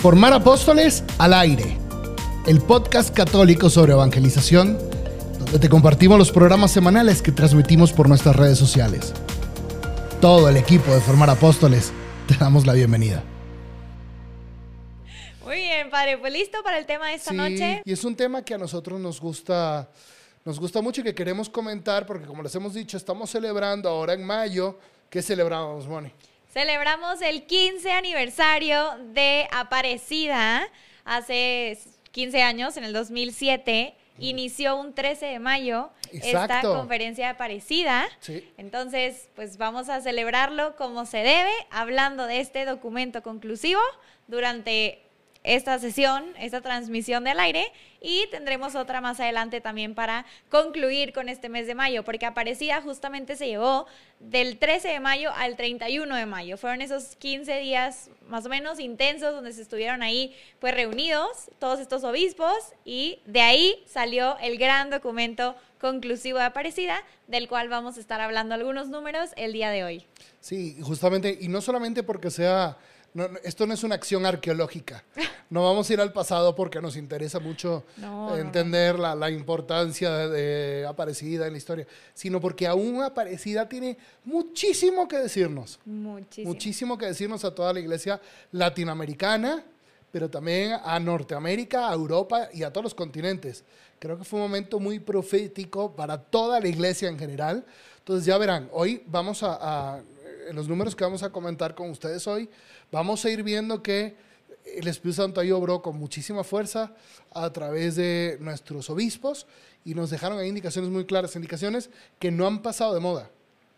Formar Apóstoles al aire, el podcast católico sobre evangelización, donde te compartimos los programas semanales que transmitimos por nuestras redes sociales. Todo el equipo de Formar Apóstoles te damos la bienvenida. Muy bien, padre, pues listo para el tema de esta Sí, noche. Y es un tema que a nosotros nos gusta, nos gusta mucho y que queremos comentar porque como les hemos dicho, estamos celebrando ahora en mayo. ¿Qué celebramos, Moni? Celebramos el 15 aniversario de Aparecida. Hace 15 años, en el 2007, inició un 13 de mayo esta conferencia de Aparecida. Sí. Entonces, pues vamos a celebrarlo como se debe, hablando de este documento conclusivo durante esta sesión, esta transmisión del aire y tendremos otra más adelante también para concluir con este mes de mayo, porque Aparecida justamente se llevó del 13 de mayo al 31 de mayo. Fueron esos 15 días más o menos intensos donde se estuvieron ahí pues reunidos todos estos obispos y de ahí salió el gran documento conclusivo de Aparecida, del cual vamos a estar hablando algunos números el día de hoy. Sí, justamente, y no solamente porque sea, no, no, esto no es una acción arqueológica. No vamos a ir al pasado porque nos interesa mucho No, no, entender La, la importancia de, Aparecida en la historia, sino porque aún Aparecida tiene muchísimo que decirnos. Muchísimo. Muchísimo que decirnos a toda la iglesia latinoamericana, pero también a Norteamérica, a Europa y a todos los continentes. Creo que fue un momento muy profético para toda la iglesia en general. Entonces ya verán, hoy vamos a, a- en los números que vamos a comentar con ustedes hoy, vamos a ir viendo que el Espíritu Santo ahí obró con muchísima fuerza a través de nuestros obispos y nos dejaron ahí indicaciones muy claras, indicaciones que no han pasado de moda,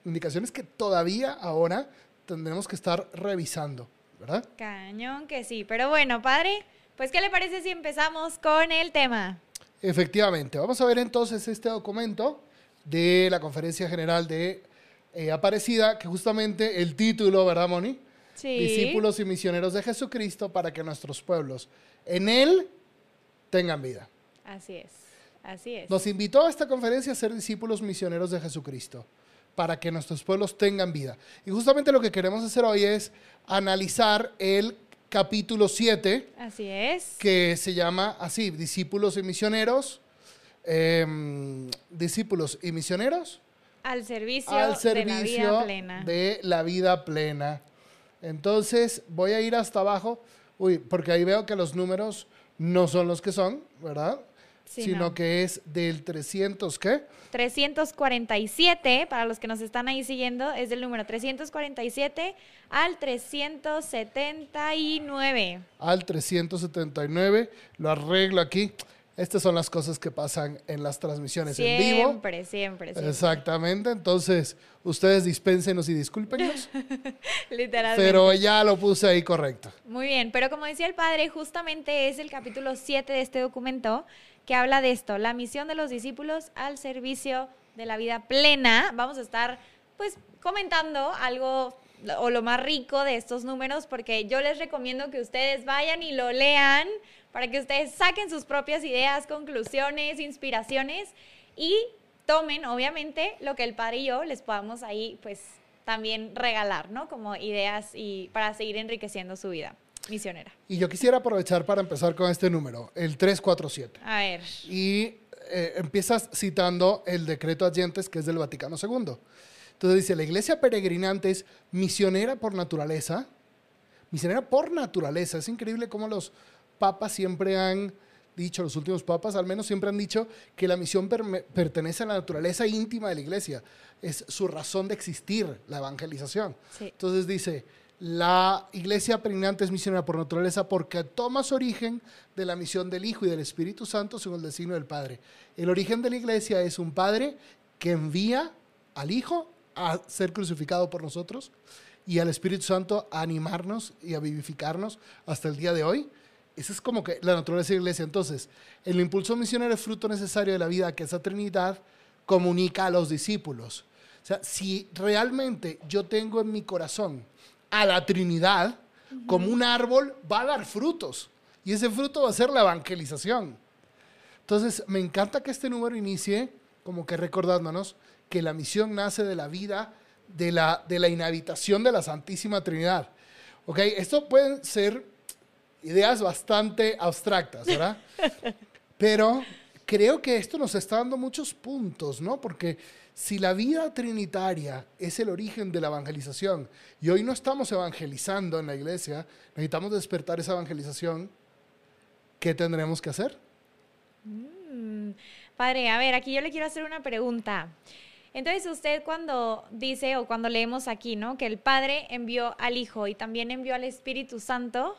indicaciones que todavía ahora tendremos que estar revisando, ¿verdad? Cañón que sí. Pero bueno, padre, pues ¿qué le parece si empezamos con el tema? Efectivamente, vamos a ver entonces este documento de la Conferencia General de eh, Aparecida, que justamente el título, ¿verdad, Moni? Sí. Discípulos y misioneros de Jesucristo para que nuestros pueblos en Él tengan vida. Así es. Así es. Nos invitó a esta conferencia a ser discípulos misioneros de Jesucristo, para que nuestros pueblos tengan vida. Y justamente lo que queremos hacer hoy es analizar el capítulo 7, Así es. que se llama así, discípulos y misioneros, em, discípulos y misioneros Al servicio, al de la servicio vida plena. de la vida plena. Entonces voy a ir hasta abajo, uy, porque ahí veo que los números no son los que son, ¿verdad? Sí, Sino no. que es del 300, ¿qué? 347, para los que nos están ahí siguiendo, es del número 347 al 379. Al 379, lo arreglo aquí. Estas son las cosas que pasan en las transmisiones en vivo. Siempre, siempre, siempre. Exactamente, entonces ustedes dispénsenos y discúlpenos, Literalmente. pero ya lo puse ahí correcto. Muy bien, pero como decía el padre, justamente es el capítulo 7 de este documento que habla de esto, la misión de los discípulos al servicio de la vida plena. Vamos a estar pues comentando algo o lo más rico de estos números porque yo les recomiendo que ustedes vayan y lo lean para que ustedes saquen sus propias ideas, conclusiones, inspiraciones y tomen obviamente lo que el padre y yo les podamos ahí pues también regalar, ¿no? Como ideas y para seguir enriqueciendo su vida misionera. Y yo quisiera aprovechar para empezar con este número, el 347. A ver, Y eh, empiezas citando el decreto Adyentes, que es del Vaticano II. Entonces dice, la iglesia peregrinante es misionera por naturaleza, misionera por naturaleza. Es increíble cómo los papas siempre han dicho, los últimos papas al menos siempre han dicho que la misión pertenece a la naturaleza íntima de la iglesia. Es su razón de existir, la evangelización. Sí. Entonces dice, la iglesia peregrinante es misionera por naturaleza porque toma su origen de la misión del Hijo y del Espíritu Santo según el destino del Padre. El origen de la iglesia es un Padre que envía al Hijo a ser crucificado por nosotros y al Espíritu Santo a animarnos y a vivificarnos hasta el día de hoy. Esa es como que la naturaleza de la iglesia. Entonces, el impulso misionero es fruto necesario de la vida que esa Trinidad comunica a los discípulos. O sea, si realmente yo tengo en mi corazón a la Trinidad como un árbol, va a dar frutos. Y ese fruto va a ser la evangelización. Entonces, me encanta que este número inicie como que recordándonos que la misión nace de la vida, de la, de la inhabitación de la Santísima Trinidad. ¿Ok? Esto puede ser ideas bastante abstractas, ¿verdad? Pero creo que esto nos está dando muchos puntos, ¿no? Porque si la vida trinitaria es el origen de la evangelización y hoy no estamos evangelizando en la iglesia, necesitamos despertar esa evangelización, ¿qué tendremos que hacer? Mm, padre, a ver, aquí yo le quiero hacer una pregunta. Entonces usted cuando dice o cuando leemos aquí, ¿no? Que el Padre envió al Hijo y también envió al Espíritu Santo,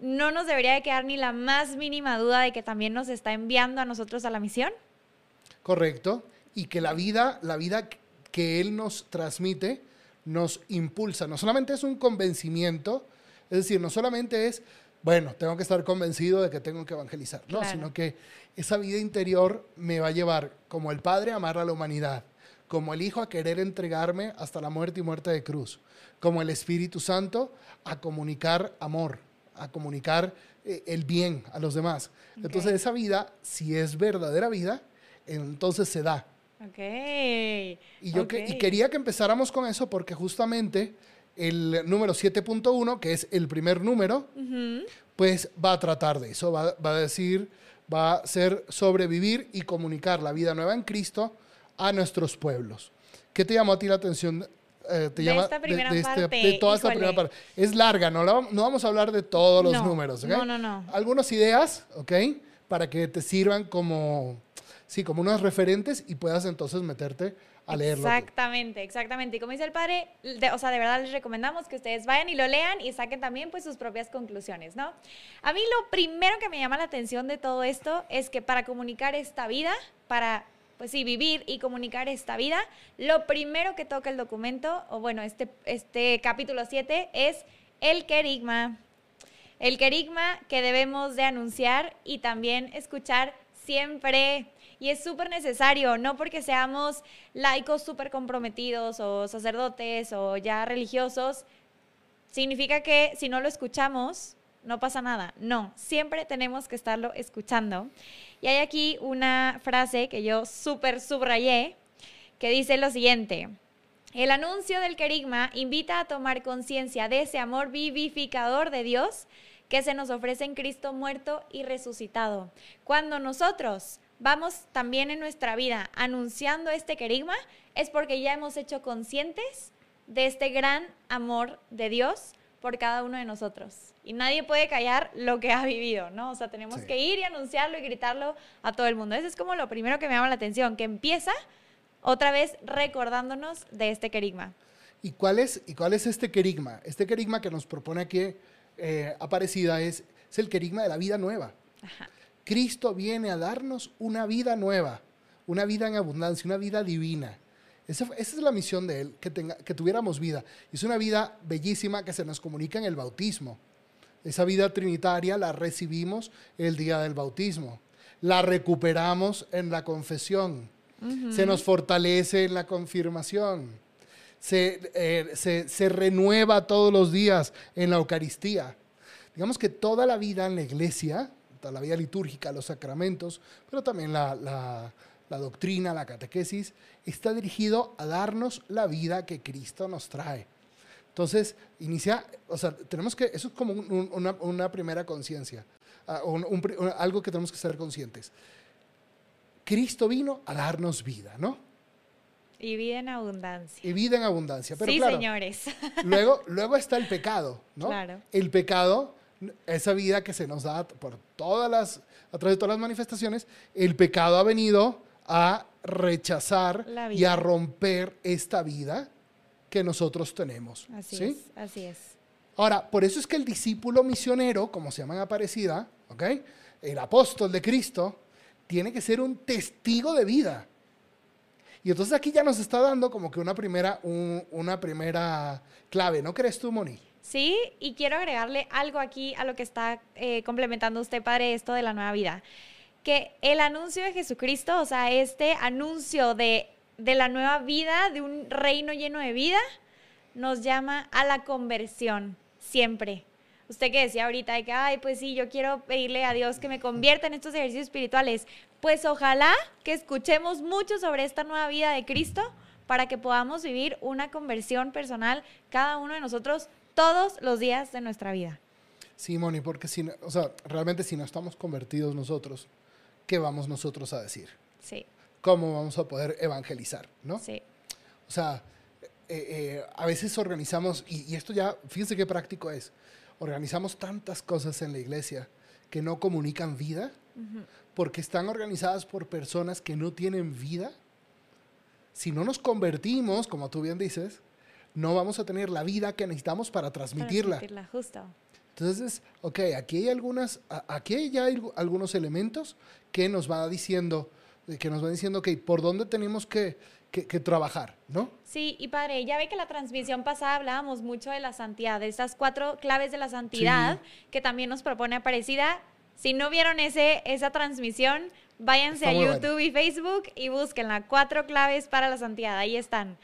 no nos debería de quedar ni la más mínima duda de que también nos está enviando a nosotros a la misión. Correcto. Y que la vida, la vida que Él nos transmite, nos impulsa. No solamente es un convencimiento, es decir, no solamente es, bueno, tengo que estar convencido de que tengo que evangelizar, no, sino que esa vida interior me va a llevar, como el Padre, a amar a la humanidad, como el Hijo a querer entregarme hasta la muerte y muerte de cruz, como el Espíritu Santo a comunicar amor, a comunicar eh, el bien a los demás. Entonces esa vida, si es verdadera vida, entonces se da. Okay. Y yo y quería que empezáramos con eso porque justamente el número 7.1, que es el primer número, pues va a tratar de eso, va, va, a decir, va a ser sobrevivir y comunicar la vida nueva en Cristo a nuestros pueblos. ¿Qué te llamó a ti la atención eh, te de llama esta primera de, este, parte, de, toda esta primera parte. Es larga, no, no vamos a hablar de todos los números, No, no, no. Algunas ideas, ¿ok? Para que te sirvan como, sí, como unos referentes y puedas entonces meterte a leerlo. Exactamente, exactamente. Y como dice el padre, o sea, de verdad les recomendamos que ustedes vayan y lo lean y saquen también pues sus propias conclusiones, ¿no? A mí lo primero que me llama la atención de todo esto es que para comunicar esta vida, para pues sí, vivir y comunicar esta vida, lo primero que toca el documento, o bueno, este, este capítulo 7, es el querigma. El querigma que debemos de anunciar y también escuchar siempre. Y es súper necesario, no porque seamos laicos súper comprometidos o sacerdotes o ya religiosos, significa que si no lo escuchamos, no pasa nada. No, siempre tenemos que estarlo escuchando. Y hay aquí una frase que yo súper subrayé, que dice lo siguiente. El anuncio del querigma invita a tomar conciencia de ese amor vivificador de Dios que se nos ofrece en Cristo muerto y resucitado. Cuando nosotros vamos también en nuestra vida anunciando este querigma, es porque ya hemos hecho conscientes de este gran amor de Dios por cada uno de nosotros. Y nadie puede callar lo que ha vivido, ¿no? O sea, tenemos que ir y anunciarlo y gritarlo a todo el mundo. Eso es como lo primero que me llama la atención, que empieza otra vez recordándonos de este querigma. ¿Y cuál es, y cuál es este querigma? Este querigma que nos propone aquí eh, Aparecida es, es el querigma de la vida nueva. Cristo viene a darnos una vida nueva, una vida en abundancia, una vida divina. Esa, es la misión de Él, que, tenga, que tuviéramos vida. Es una vida bellísima que se nos comunica en el bautismo. Esa vida trinitaria la recibimos el día del bautismo. La recuperamos en la confesión. Se nos fortalece en la confirmación. Eh, se, se, renueva todos los días en la Eucaristía. Digamos que toda la vida en la iglesia, toda la vida litúrgica, los sacramentos, pero también la la doctrina, la catequesis, está dirigido a darnos la vida que Cristo nos trae. Entonces, inicia, o sea, tenemos que, eso es como una, primera conciencia, ah, algo que tenemos que ser conscientes. Cristo vino a darnos vida, ¿no? Y vida en abundancia. Y vida en abundancia. Pero sí, claro, señores. Luego, luego está el pecado, ¿no? Claro. El pecado, esa vida que se nos da por todas las, a través de todas las manifestaciones, el pecado ha venido a rechazar y a romper esta vida que nosotros tenemos. Así es, así es. Ahora, por eso es que el discípulo misionero, como se llama en Aparecida, el apóstol de Cristo, tiene que ser un testigo de vida. Y entonces aquí ya nos está dando como que una primera, una primera clave, ¿no crees tú, Moni? Sí, y quiero agregarle algo aquí a lo que está eh, complementando usted, Padre, esto de la nueva vida que el anuncio de Jesucristo, o sea, este anuncio de, la nueva vida, de un reino lleno de vida, nos llama a la conversión, siempre. Usted que decía ahorita de que, ay, pues sí, yo quiero pedirle a Dios que me convierta en estos ejercicios espirituales. Pues ojalá que escuchemos mucho sobre esta nueva vida de Cristo para que podamos vivir una conversión personal cada uno de nosotros todos los días de nuestra vida. Sí, Moni, porque si, o sea, realmente si no estamos convertidos nosotros, ¿qué vamos nosotros a decir? Sí, ¿Cómo vamos a poder evangelizar? ¿no? sí. O sea, eh, eh, a veces organizamos, y, y esto ya, fíjense qué práctico es, organizamos tantas cosas en la iglesia que no comunican vida, porque están organizadas por personas que no tienen vida. Si no nos convertimos, como tú bien dices, no vamos a tener la vida que necesitamos para transmitirla. Transmitirla, justo. Entonces, ok, aquí hay algunas, aquí ya hay algunos elementos que nos va diciendo, eh, que nos van diciendo, ok, por dónde tenemos que, que- que trabajar, ¿no? Sí, y padre, ya ve que la transmisión pasada hablábamos mucho de la santidad, de estas cuatro claves de la santidad que también nos propone Aparecida. Si no vieron ese, esa transmisión, váyanse a YouTube y Facebook y búsquenla. Cuatro claves para la santidad, ahí están.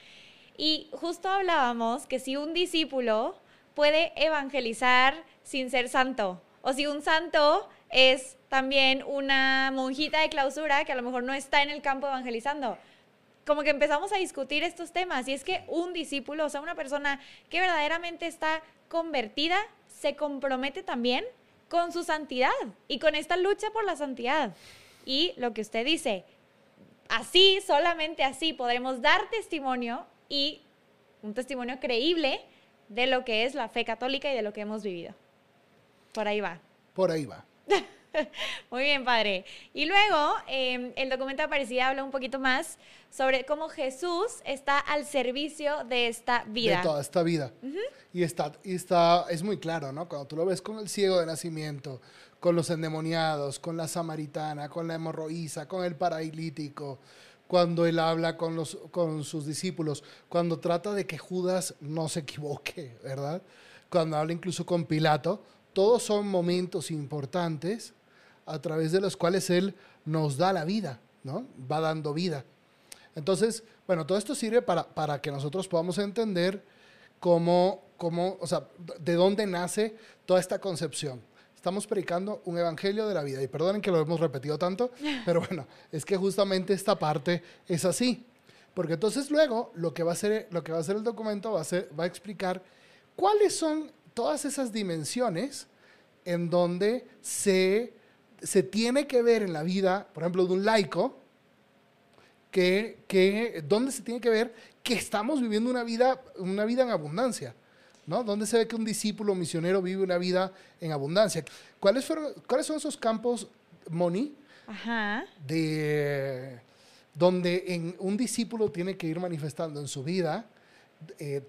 Y justo hablábamos que si un discípulo puede evangelizar sin ser santo, o si un santo es también una monjita de clausura que a lo mejor no está en el campo evangelizando como que empezamos a discutir estos temas y es que un discípulo, o sea, una persona que verdaderamente está convertida, se compromete también con su santidad y con esta lucha por la santidad. Y lo que usted dice, así, solamente así podremos dar testimonio y un testimonio creíble de lo que es la fe católica y de lo que hemos vivido. Por ahí va. Por ahí va. Muy bien, padre. Y luego, eh, el documento de Aparecida habla un poquito más sobre cómo Jesús está al servicio de esta vida. de toda esta vida. Y está, y está, es muy claro, ¿no? Cuando tú lo ves con el ciego de nacimiento, con los endemoniados, con la samaritana, con la hemorroísa, con el paralítico, cuando él habla con, los, con sus discípulos, cuando trata de que Judas no se equivoque, ¿verdad? Cuando habla incluso con Pilato, todos son momentos importantes a través de los cuales él nos da la vida, ¿no? Va dando vida. Entonces, bueno, todo esto sirve para, para que nosotros podamos entender cómo, cómo, o sea, de dónde nace toda esta concepción. Estamos predicando un evangelio de la vida. Y perdonen que lo hemos repetido tanto, pero bueno, es que justamente esta parte es así. Porque entonces luego lo que va a hacer, lo que va a hacer el documento va a, ser, va a explicar cuáles son todas esas dimensiones en donde se, se tiene que ver en la vida, por ejemplo, de un laico, que, que donde se tiene que ver que estamos viviendo una vida, una vida en abundancia. ¿no? ¿Dónde se ve que un discípulo misionero vive una vida en abundancia? ¿Cuáles, fueron, ¿Cuáles son esos campos, Moni, Ajá. de donde en un discípulo tiene que ir manifestando en su vida eh,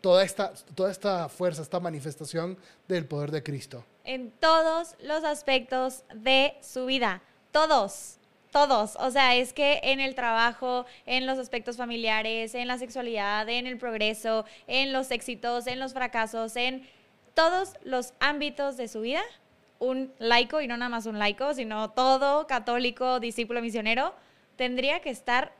toda, esta, toda esta fuerza, esta manifestación del poder de Cristo? En todos los aspectos de su vida. Todos. Todos, o sea, es que en el trabajo, en los aspectos familiares, en la sexualidad, en el progreso, en los éxitos, en los fracasos, en todos los ámbitos de su vida, un laico, y no nada más un laico, sino todo católico, discípulo misionero, tendría que estar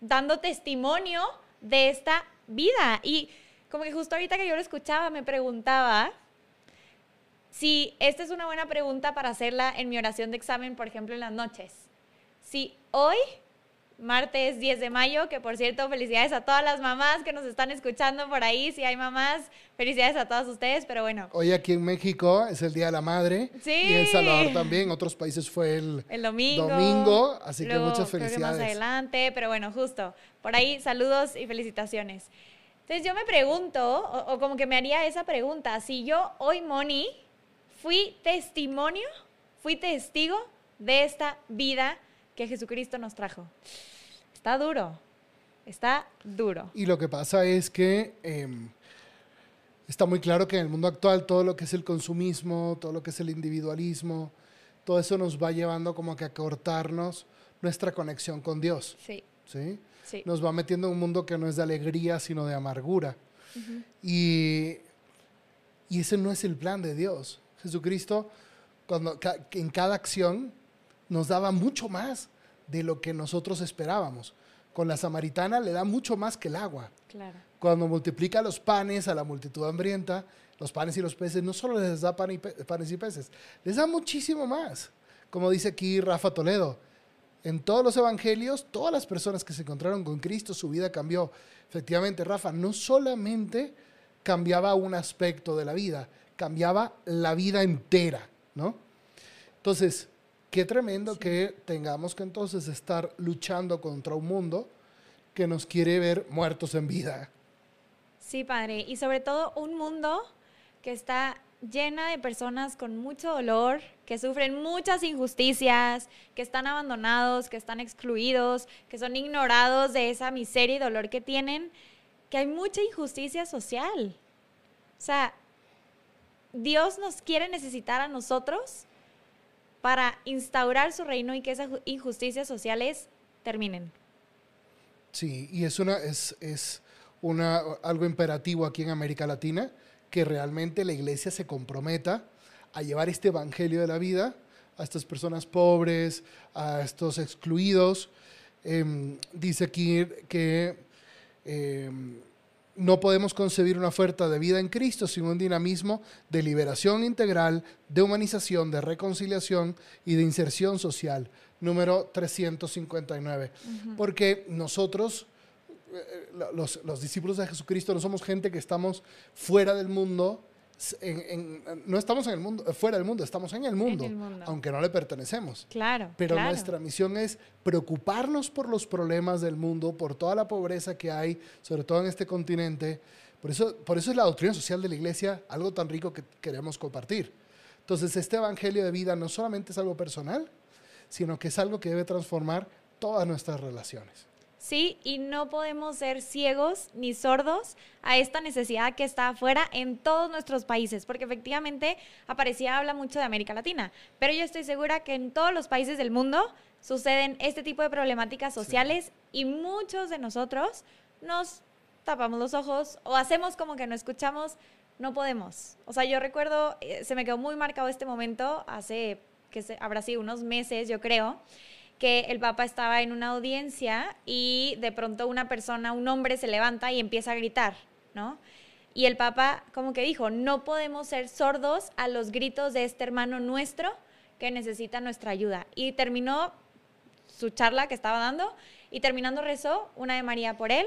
dando testimonio de esta vida. Y como que justo ahorita que yo lo escuchaba, me preguntaba si esta es una buena pregunta para hacerla en mi oración de examen, por ejemplo, en las noches. Si hoy, martes 10 de mayo, que por cierto, felicidades a todas las mamás que nos están escuchando por ahí, si hay mamás, felicidades a todas ustedes, pero bueno, Hoy aquí en México es el Día de la Madre Sí. y en Salvador también. Otros países fue el, el domingo. domingo, así que muchas creo que felicidades. más adelante, pero bueno, justo. Por ahí, saludos y felicitaciones. Entonces yo me pregunto, o, o como que me haría esa pregunta, si yo hoy, Moni, fui testimonio, fui testigo de esta vida que Jesucristo nos trajo. Está duro, está duro. Y lo que pasa es que em, está muy claro que en el mundo actual todo lo que es el consumismo, todo lo que es el individualismo, todo eso nos va llevando como que a cortarnos nuestra conexión con Dios. Sí, ¿sí? sí. Nos va metiendo en un mundo que no es de alegría, sino de amargura. y, y ese no es el plan de Dios. Jesucristo, cuando, en cada acción, nos daba mucho más de lo que nosotros esperábamos. Con la samaritana le da mucho más que el agua. Claro. Cuando multiplica los panes a la multitud hambrienta, los panes y los peces, no solo les da pan y pe- panes y peces, les da muchísimo más. Como dice aquí Rafa Toledo, en todos los evangelios, todas las personas que se encontraron con Cristo, su vida cambió. Efectivamente, Rafa, no solamente cambiaba un aspecto de la vida, cambiaba la vida entera, ¿no? Entonces, qué tremendo que tengamos que entonces estar luchando contra un mundo que nos quiere ver muertos en vida. Sí, padre. Y sobre todo un mundo que está llena de personas con mucho dolor, que sufren muchas injusticias, que están abandonados, que están excluidos, que son ignorados de esa miseria y dolor que tienen, que hay mucha injusticia social. O sea, Dios nos quiere necesitar a nosotros para instaurar su reino y que esas injusticias sociales terminen. Sí, y es una es, es una algo imperativo aquí en América Latina que realmente la iglesia se comprometa a llevar este evangelio de la vida a estas personas pobres, a estos excluidos. Em, dice aquí que em, no podemos concebir una oferta de vida en Cristo sin un dinamismo de liberación integral, de humanización, de reconciliación y de inserción social. Número 359. Porque nosotros eh, los, los, discípulos de Jesucristo no somos gente que estamos fuera del mundo, no estamos en el mundo, fuera del mundo, estamos en el, mundo, aunque no le pertenecemos. Claro. Pero nuestra misión es preocuparnos por los problemas del mundo, por toda la pobreza que hay, sobre todo en este continente. Por eso, por eso es la doctrina social de la iglesia algo tan rico que queremos compartir. Entonces, este evangelio de vida no solamente es algo personal, sino que es algo que debe transformar todas nuestras relaciones. ¿Sí? Y no podemos ser ciegos ni sordos a esta necesidad que está afuera en todos nuestros países, porque efectivamente aparecía habla mucho de América Latina, pero yo estoy segura que en todos los países del mundo suceden este tipo de problemáticas sociales y muchos de nosotros nos tapamos los ojos o hacemos como que no escuchamos, no podemos. O sea, yo recuerdo, eh, se me quedó muy marcado este momento hace, que habrá sido unos meses, yo creo, que el Papa estaba en una audiencia y de pronto una persona, un hombre se levanta y empieza a gritar, ¿no? Y el Papa como que dijo, no podemos ser sordos a los gritos de este hermano nuestro que necesita nuestra ayuda. Y terminó su charla que estaba dando y terminando rezó una de María por él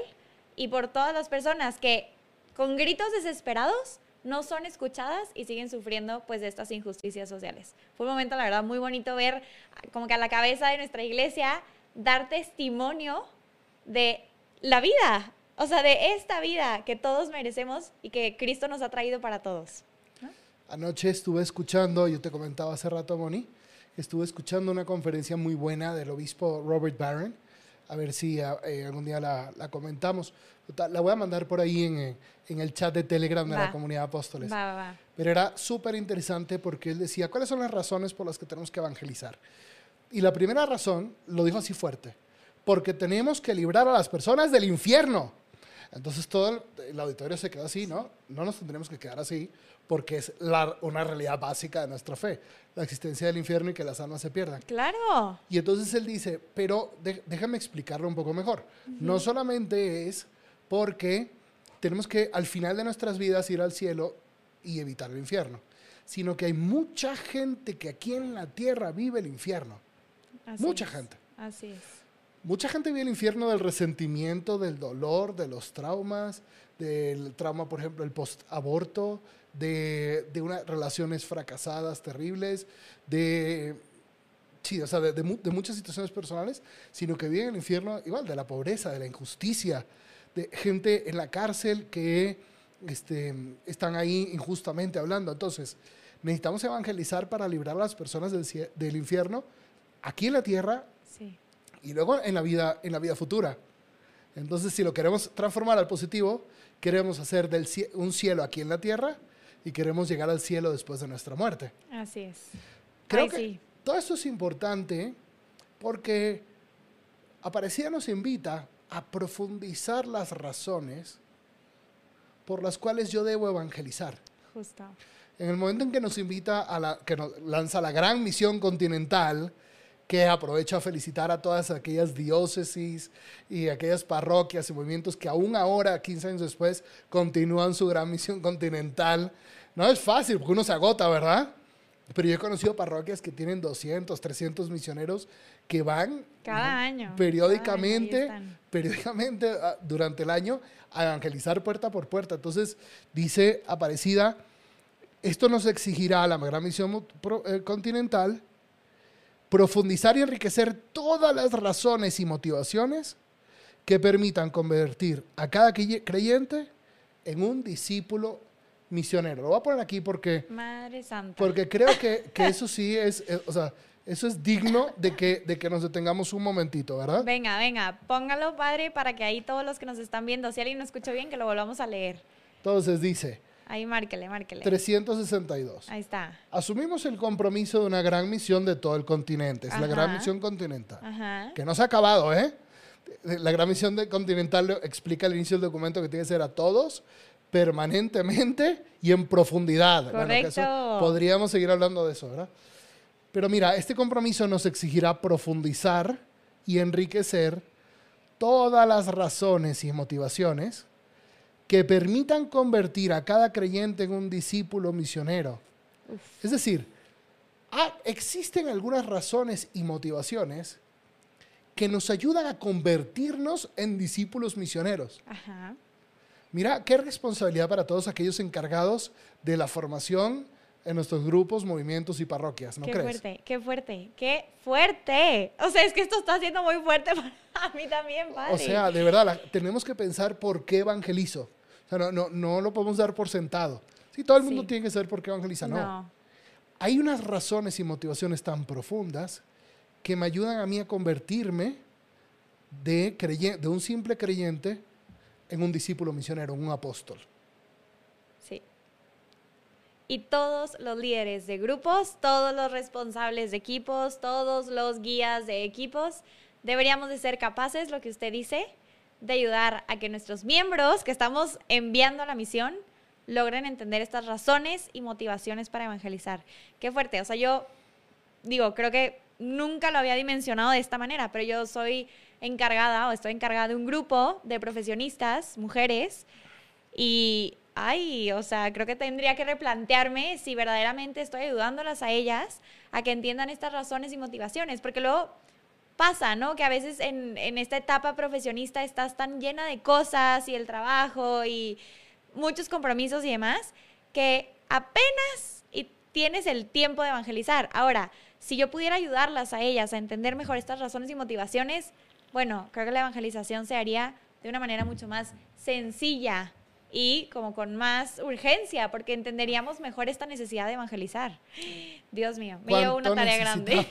y por todas las personas que con gritos desesperados no son escuchadas y siguen sufriendo pues de estas injusticias sociales. Fue un momento, la verdad, muy bonito ver como que a la cabeza de nuestra iglesia dar testimonio de la vida, o sea, de esta vida que todos merecemos y que Cristo nos ha traído para todos. Anoche estuve escuchando, yo te comentaba hace rato, Moni, estuve escuchando una conferencia muy buena del obispo Robert Barron, a ver si eh, algún día la, la comentamos la voy a mandar por ahí en, en el chat de Telegram de la comunidad apóstoles. Pero era súper interesante porque él decía, ¿cuáles son las razones por las que tenemos que evangelizar? Y la primera razón, lo dijo así fuerte, porque tenemos que librar a las personas del infierno. Entonces todo el, auditorio se quedó así, ¿no? No nos tendremos que quedar así porque es la, una realidad básica de nuestra fe, la existencia del infierno y que las almas se pierdan. Claro. Y entonces él dice, pero déjame explicarlo un poco mejor. No solamente es porque tenemos que al final de nuestras vidas ir al cielo y evitar el infierno, sino que hay mucha gente que aquí en la tierra vive el infierno. mucha gente. Así es. Mucha gente vive el infierno del resentimiento, del dolor, de los traumas, del trauma, por ejemplo, el post-aborto, de, de unas relaciones fracasadas, terribles, de, sí, o sea, de, de, muchas situaciones personales, sino que viven el infierno igual de la pobreza, de la injusticia, de gente en la cárcel que este, están ahí injustamente hablando. Entonces, necesitamos evangelizar para librar a las personas del infierno aquí en la tierra y luego en la, vida, en la vida futura. Entonces, si lo queremos transformar al positivo, queremos hacer del, un cielo aquí en la tierra y queremos llegar al cielo después de nuestra muerte. Así es. Creo que todo esto es importante porque Aparecida nos invita a profundizar las razones por las cuales yo debo evangelizar. Justo. En el momento en que nos invita a la, que nos lanza la gran misión continental, que aprovecho a felicitar a todas aquellas diócesis y aquellas parroquias y movimientos que aún ahora, 15 años después, continúan su gran misión continental. No es fácil, porque uno se agota, ¿verdad? Pero yo he conocido parroquias que tienen 200, 300 misioneros que van cada año periódicamente, periódicamente ah, durante el año a evangelizar puerta por puerta. Entonces dice Aparecida, Esto nos exigirá a la gran misión eh, continental profundizar y enriquecer todas las razones y motivaciones que permitan convertir a cada crey- creyente en un discípulo misionero. Lo voy a poner aquí porque, Madre Santa. porque creo que, que eso sí es, eh, o sea, eso es digno de que, de que nos detengamos un momentito, ¿verdad? Venga, venga, póngalo, padre, para que ahí todos los que nos están viendo, si alguien no escuchó bien, que lo volvamos a leer. Entonces dice, Ahí márquele, márquele. 362. Ahí está. Asumimos el compromiso de una gran misión de todo el continente. Es la gran misión continental. Ajá. Que no se ha acabado, ¿eh? La gran misión de continental lo explica al inicio del documento que tiene que ser a todos, permanentemente y en profundidad. Bueno, que eso- Correcto. podríamos seguir hablando de eso, ¿verdad? Pero mira, este compromiso nos exigirá profundizar y enriquecer todas las razones y motivaciones que permitan convertir a cada creyente en un discípulo misionero. Es decir, ah, existen algunas razones y motivaciones que nos ayudan a convertirnos en discípulos misioneros. Ajá. Mira, qué responsabilidad para todos aquellos encargados de la formación en nuestros grupos, movimientos y parroquias, ¿no qué crees? fuerte, qué fuerte, qué fuerte. O sea, es que esto está siendo muy fuerte para mí también, padre. O sea, de verdad, la- tenemos que pensar por qué evangelizo. Sea, no, no, no lo podemos dar por sentado. Sí, todo el mundo Sí. tiene que saber por qué evangeliza, no. no. Hay unas razones y motivaciones tan profundas que me ayudan a mí a convertirme de, creye- de un simple creyente en un discípulo misionero, un apóstol. Sí. Y todos los líderes de grupos, todos los responsables de equipos, todos los guías de equipos, deberíamos de ser capaces, lo que usted dice, de ayudar a que nuestros miembros que estamos enviando a la misión logren entender estas razones y motivaciones para evangelizar. Qué fuerte. O sea, yo digo, creo que nunca lo había dimensionado de esta manera, pero yo soy encargada o estoy encargada de un grupo de profesionistas, mujeres, y, ay, o sea, creo que tendría que replantearme si verdaderamente estoy ayudándolas a ellas a que entiendan estas razones y motivaciones, porque luego pasa, ¿no? Que a veces en, esta etapa profesionista estás tan llena de cosas y el trabajo y muchos compromisos y demás, que apenas y tienes el tiempo de evangelizar. Ahora, si yo pudiera ayudarlas a ellas a entender mejor estas razones y motivaciones, bueno, creo que la evangelización se haría de una manera mucho más sencilla y como con más urgencia, porque entenderíamos mejor esta necesidad de evangelizar. Dios mío, me llevo una ¿Cuánto tarea grande.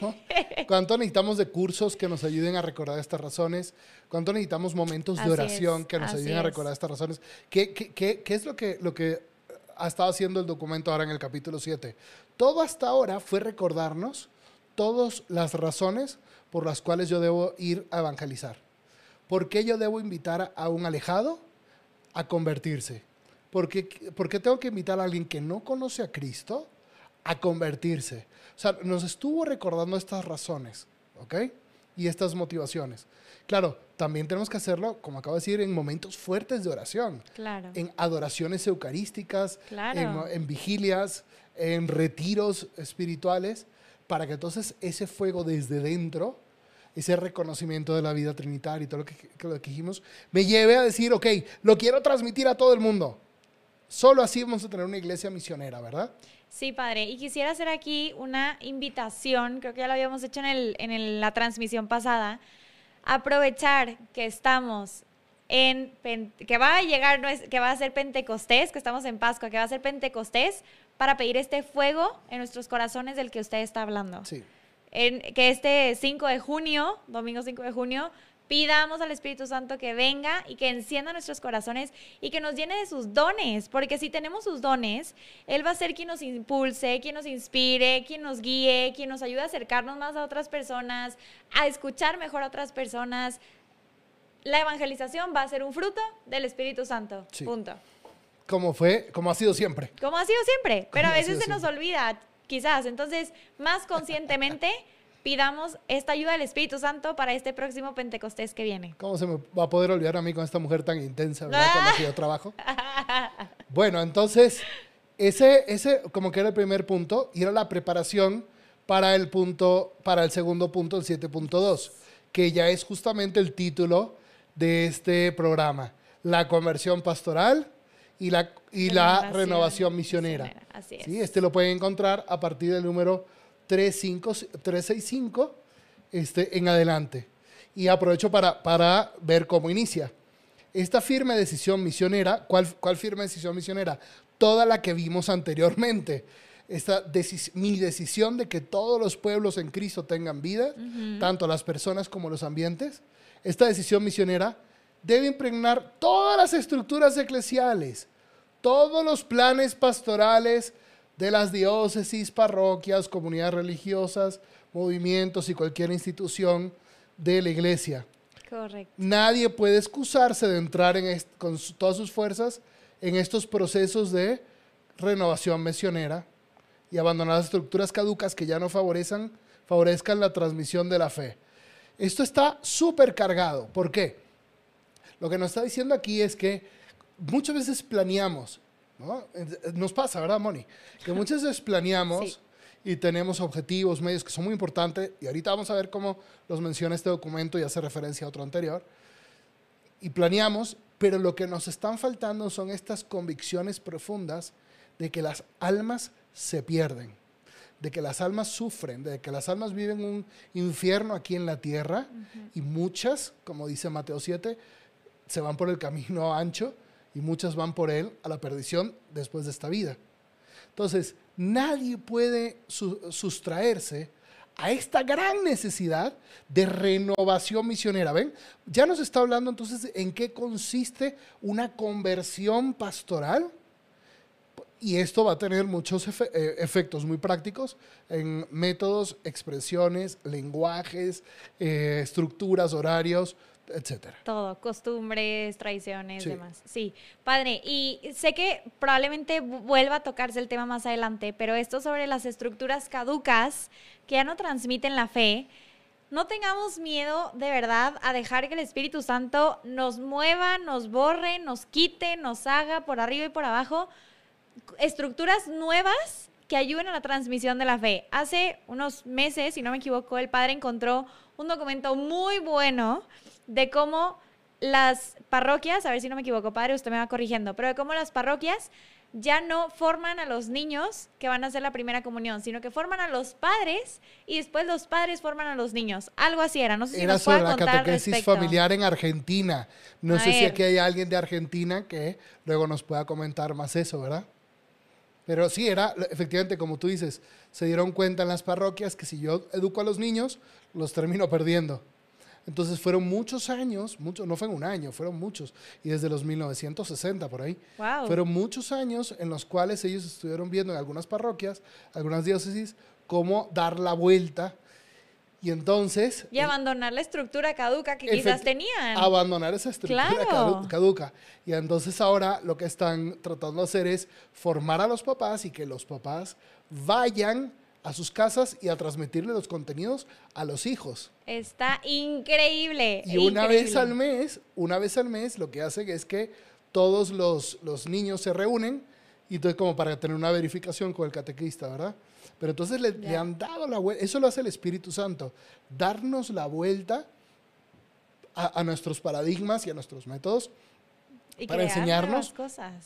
¿Cuánto necesitamos de cursos que nos ayuden a recordar estas razones? ¿Cuánto necesitamos momentos de Así oración es, que nos ayuden a es. recordar estas razones? ¿Qué, qué- qué- qué es lo que, lo que ha estado haciendo el documento ahora en el capítulo 7? Todo hasta ahora fue recordarnos todas las razones por las cuales yo debo ir a evangelizar. ¿Por qué yo debo invitar a un alejado a convertirse? ¿Por qué, por qué tengo que invitar a alguien que no conoce a Cristo a convertirse? O sea, nos estuvo recordando estas razones, ¿ok? Y estas motivaciones. Claro, también tenemos que hacerlo, como acabo de decir, en momentos fuertes de oración, Claro. en adoraciones eucarísticas, Claro. en, en vigilias, en retiros espirituales, para que entonces ese fuego desde dentro, ese reconocimiento de la vida trinitaria y todo lo que, que lo que dijimos, me lleve a decir, ok, lo quiero transmitir a todo el mundo. Solo así vamos a tener una iglesia misionera, ¿verdad? Sí, padre. Y quisiera hacer aquí una invitación, creo que ya lo habíamos hecho en, el, en el- la transmisión pasada, aprovechar que estamos en, que va a llegar, que va a ser Pentecostés, que estamos en Pascua, que va a ser Pentecostés, para pedir este fuego en nuestros corazones del que usted está hablando. Sí. En, que este 5 de junio, domingo 5 de junio, pidamos al Espíritu Santo que venga y que encienda nuestros corazones y que nos llene de sus dones, porque si tenemos sus dones, Él va a ser quien nos impulse, quien nos inspire, quien nos guíe, quien nos ayude a acercarnos más a otras personas, a escuchar mejor a otras personas. La evangelización va a ser un fruto del Espíritu Santo. Sí. Punto. Como fue, como ha sido siempre. Como ha sido siempre, pero a veces se nos olvida, quizás. Entonces, más conscientemente, pidamos esta ayuda del Espíritu Santo para este próximo Pentecostés que viene. ¿Cómo se me va a poder olvidar a mí con esta mujer tan intensa, ¿verdad? Con la que yo trabajo. Bueno, entonces, ese, ese como que era el primer punto y era la preparación para el punto, para el segundo punto, el 7.2, que ya es justamente el título de este programa, la conversión pastoral y la, y la renovación misionera. Así es. ¿Sí? Este lo pueden encontrar a partir del número 35 365 este, en adelante. Y aprovecho para, para ver cómo inicia. Esta firme decisión misionera, ¿cuál, ¿cuál firme decisión misionera? Toda la que vimos anteriormente. Esta mi decisión de que todos los pueblos en Cristo tengan vida, tanto las personas como los ambientes. Esta decisión misionera debe impregnar todas las estructuras eclesiales, todos los planes pastorales de las diócesis, parroquias, comunidades religiosas, movimientos y cualquier institución de la iglesia. Correcto. Nadie puede excusarse de entrar en con todas sus fuerzas en estos procesos de renovación misionera y abandonar las estructuras caducas que ya no favorecen, favorezcan la transmisión de la fe. Esto está súper cargado. ¿Por qué? Lo que nos está diciendo aquí es que muchas veces planeamos, ¿no? Nos pasa, ¿verdad, Moni? Que muchas veces planeamos y tenemos objetivos, medios que son muy importantes, y ahorita vamos a ver cómo los menciona este documento y hace referencia a otro anterior, y planeamos, pero lo que nos están faltando son estas convicciones profundas de que las almas se pierden, de que las almas sufren, de que las almas viven un infierno aquí en la tierra, y muchas, como dice Mateo 7, se van por el camino ancho y muchas van por él a la perdición después de esta vida. Entonces, nadie puede sustraerse a esta gran necesidad de renovación misionera. ¿Ven? Ya nos está hablando entonces en qué consiste una conversión pastoral. Y esto va a tener muchos eh, efectos muy prácticos en métodos, expresiones, lenguajes, eh, estructuras, horarios, etcétera. Todo, costumbres, tradiciones, demás. Sí, padre. Y sé que probablemente vuelva a tocarse el tema más adelante, pero esto sobre las estructuras caducas que ya no transmiten la fe, no tengamos miedo de verdad a dejar que el Espíritu Santo nos mueva, nos borre, nos quite, nos haga por arriba y por abajo estructuras nuevas que ayuden a la transmisión de la fe. Hace unos meses, si no me equivoco, el padre encontró un documento muy bueno de cómo las parroquias, a ver si no me equivoco, padre, usted me va corrigiendo, pero de cómo las parroquias ya no forman a los niños que van a hacer la primera comunión, sino que forman a los padres y después los padres forman a los niños. Algo así era, no sé si era nos sobre la catequesis familiar en Argentina. No sé si aquí hay alguien de Argentina que luego nos pueda comentar más eso, ¿verdad? Pero sí, era efectivamente como tú dices, se dieron cuenta en las parroquias que si yo educo a los niños, los termino perdiendo. Entonces fueron muchos años, muchos, no fue un año, fueron muchos, y desde los 1960 por ahí. Fueron muchos años en los cuales ellos estuvieron viendo en algunas parroquias, algunas diócesis, cómo dar la vuelta. Y entonces... Y abandonar la estructura caduca que quizás tenían. Abandonar esa estructura caduca. Y entonces ahora lo que están tratando de hacer es formar a los papás y que los papás vayan a sus casas y a transmitirle los contenidos a los hijos. Está increíble. Y una vez al mes, una vez al mes, lo que hacen es que todos los, los niños se reúnen y entonces como para tener una verificación con el catequista, ¿verdad? Pero entonces le, le han dado la vuelta, eso lo hace el Espíritu Santo, darnos la vuelta a, a nuestros paradigmas y a nuestros métodos para enseñarnos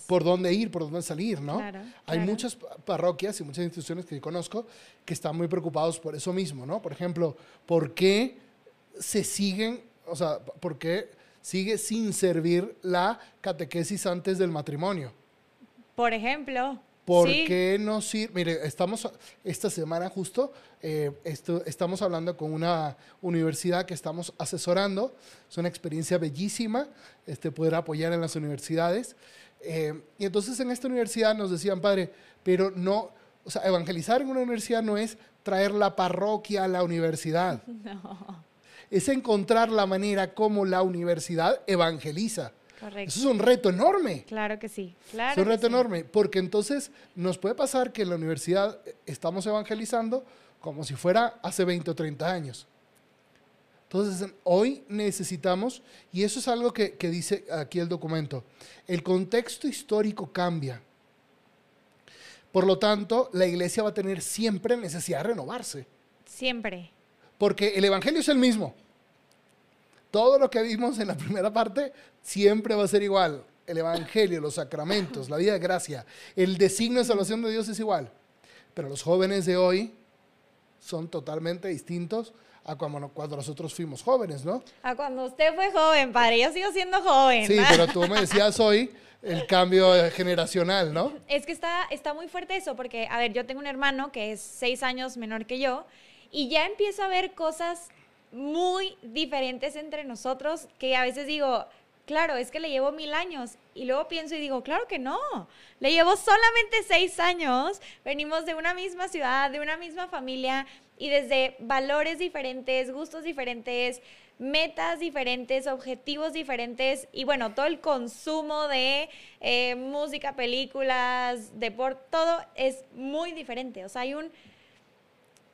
por dónde ir, por dónde salir, ¿no? Hay muchas parroquias y muchas instituciones que yo conozco que están muy preocupados por eso mismo, ¿no? Por ejemplo, ¿por qué se siguen, o sea, por qué sigue sin servir la catequesis antes del matrimonio? Por ejemplo. ¿Por qué no sirve? Mire, estamos esta semana justo, eh, esto, estamos hablando con una universidad que estamos asesorando. Es una experiencia bellísima, este, poder apoyar en las universidades. Eh, y entonces en esta universidad nos decían, padre, pero no, o sea, evangelizar en una universidad no es traer la parroquia a la universidad. No. Es encontrar la manera como la universidad evangeliza. Eso es un reto enorme. Claro que sí. es un reto enorme, porque entonces nos puede pasar que en la universidad estamos evangelizando como si fuera hace 20 o 30 años. Entonces, hoy necesitamos, y eso es algo que, que dice aquí el documento, el contexto histórico cambia. Por lo tanto, la iglesia va a tener siempre necesidad de renovarse. Siempre. Porque el Evangelio es el mismo todo lo que vimos en la primera parte siempre va a ser igual. el evangelio, los sacramentos, la vida de gracia, el designio de salvación de Dios es igual. Pero los jóvenes de hoy son totalmente distintos a cuando, cuando nosotros fuimos jóvenes, ¿no? A cuando usted fue joven, padre. Yo sigo siendo joven. Sí, pero tú me decías hoy el cambio generacional, ¿no? Es que está, está muy fuerte eso, porque, a ver, yo tengo un hermano que es seis años menor que yo y ya empiezo a ver cosas muy diferentes entre nosotros que a veces digo, claro, es que le llevo mil años. Y luego pienso y digo, claro que no, le llevo solamente seis años, venimos de una misma ciudad, de una misma familia y desde valores diferentes, gustos diferentes, metas diferentes, objetivos diferentes y bueno, todo el consumo de eh, música, películas, deporte, todo es muy diferente. O sea, hay un,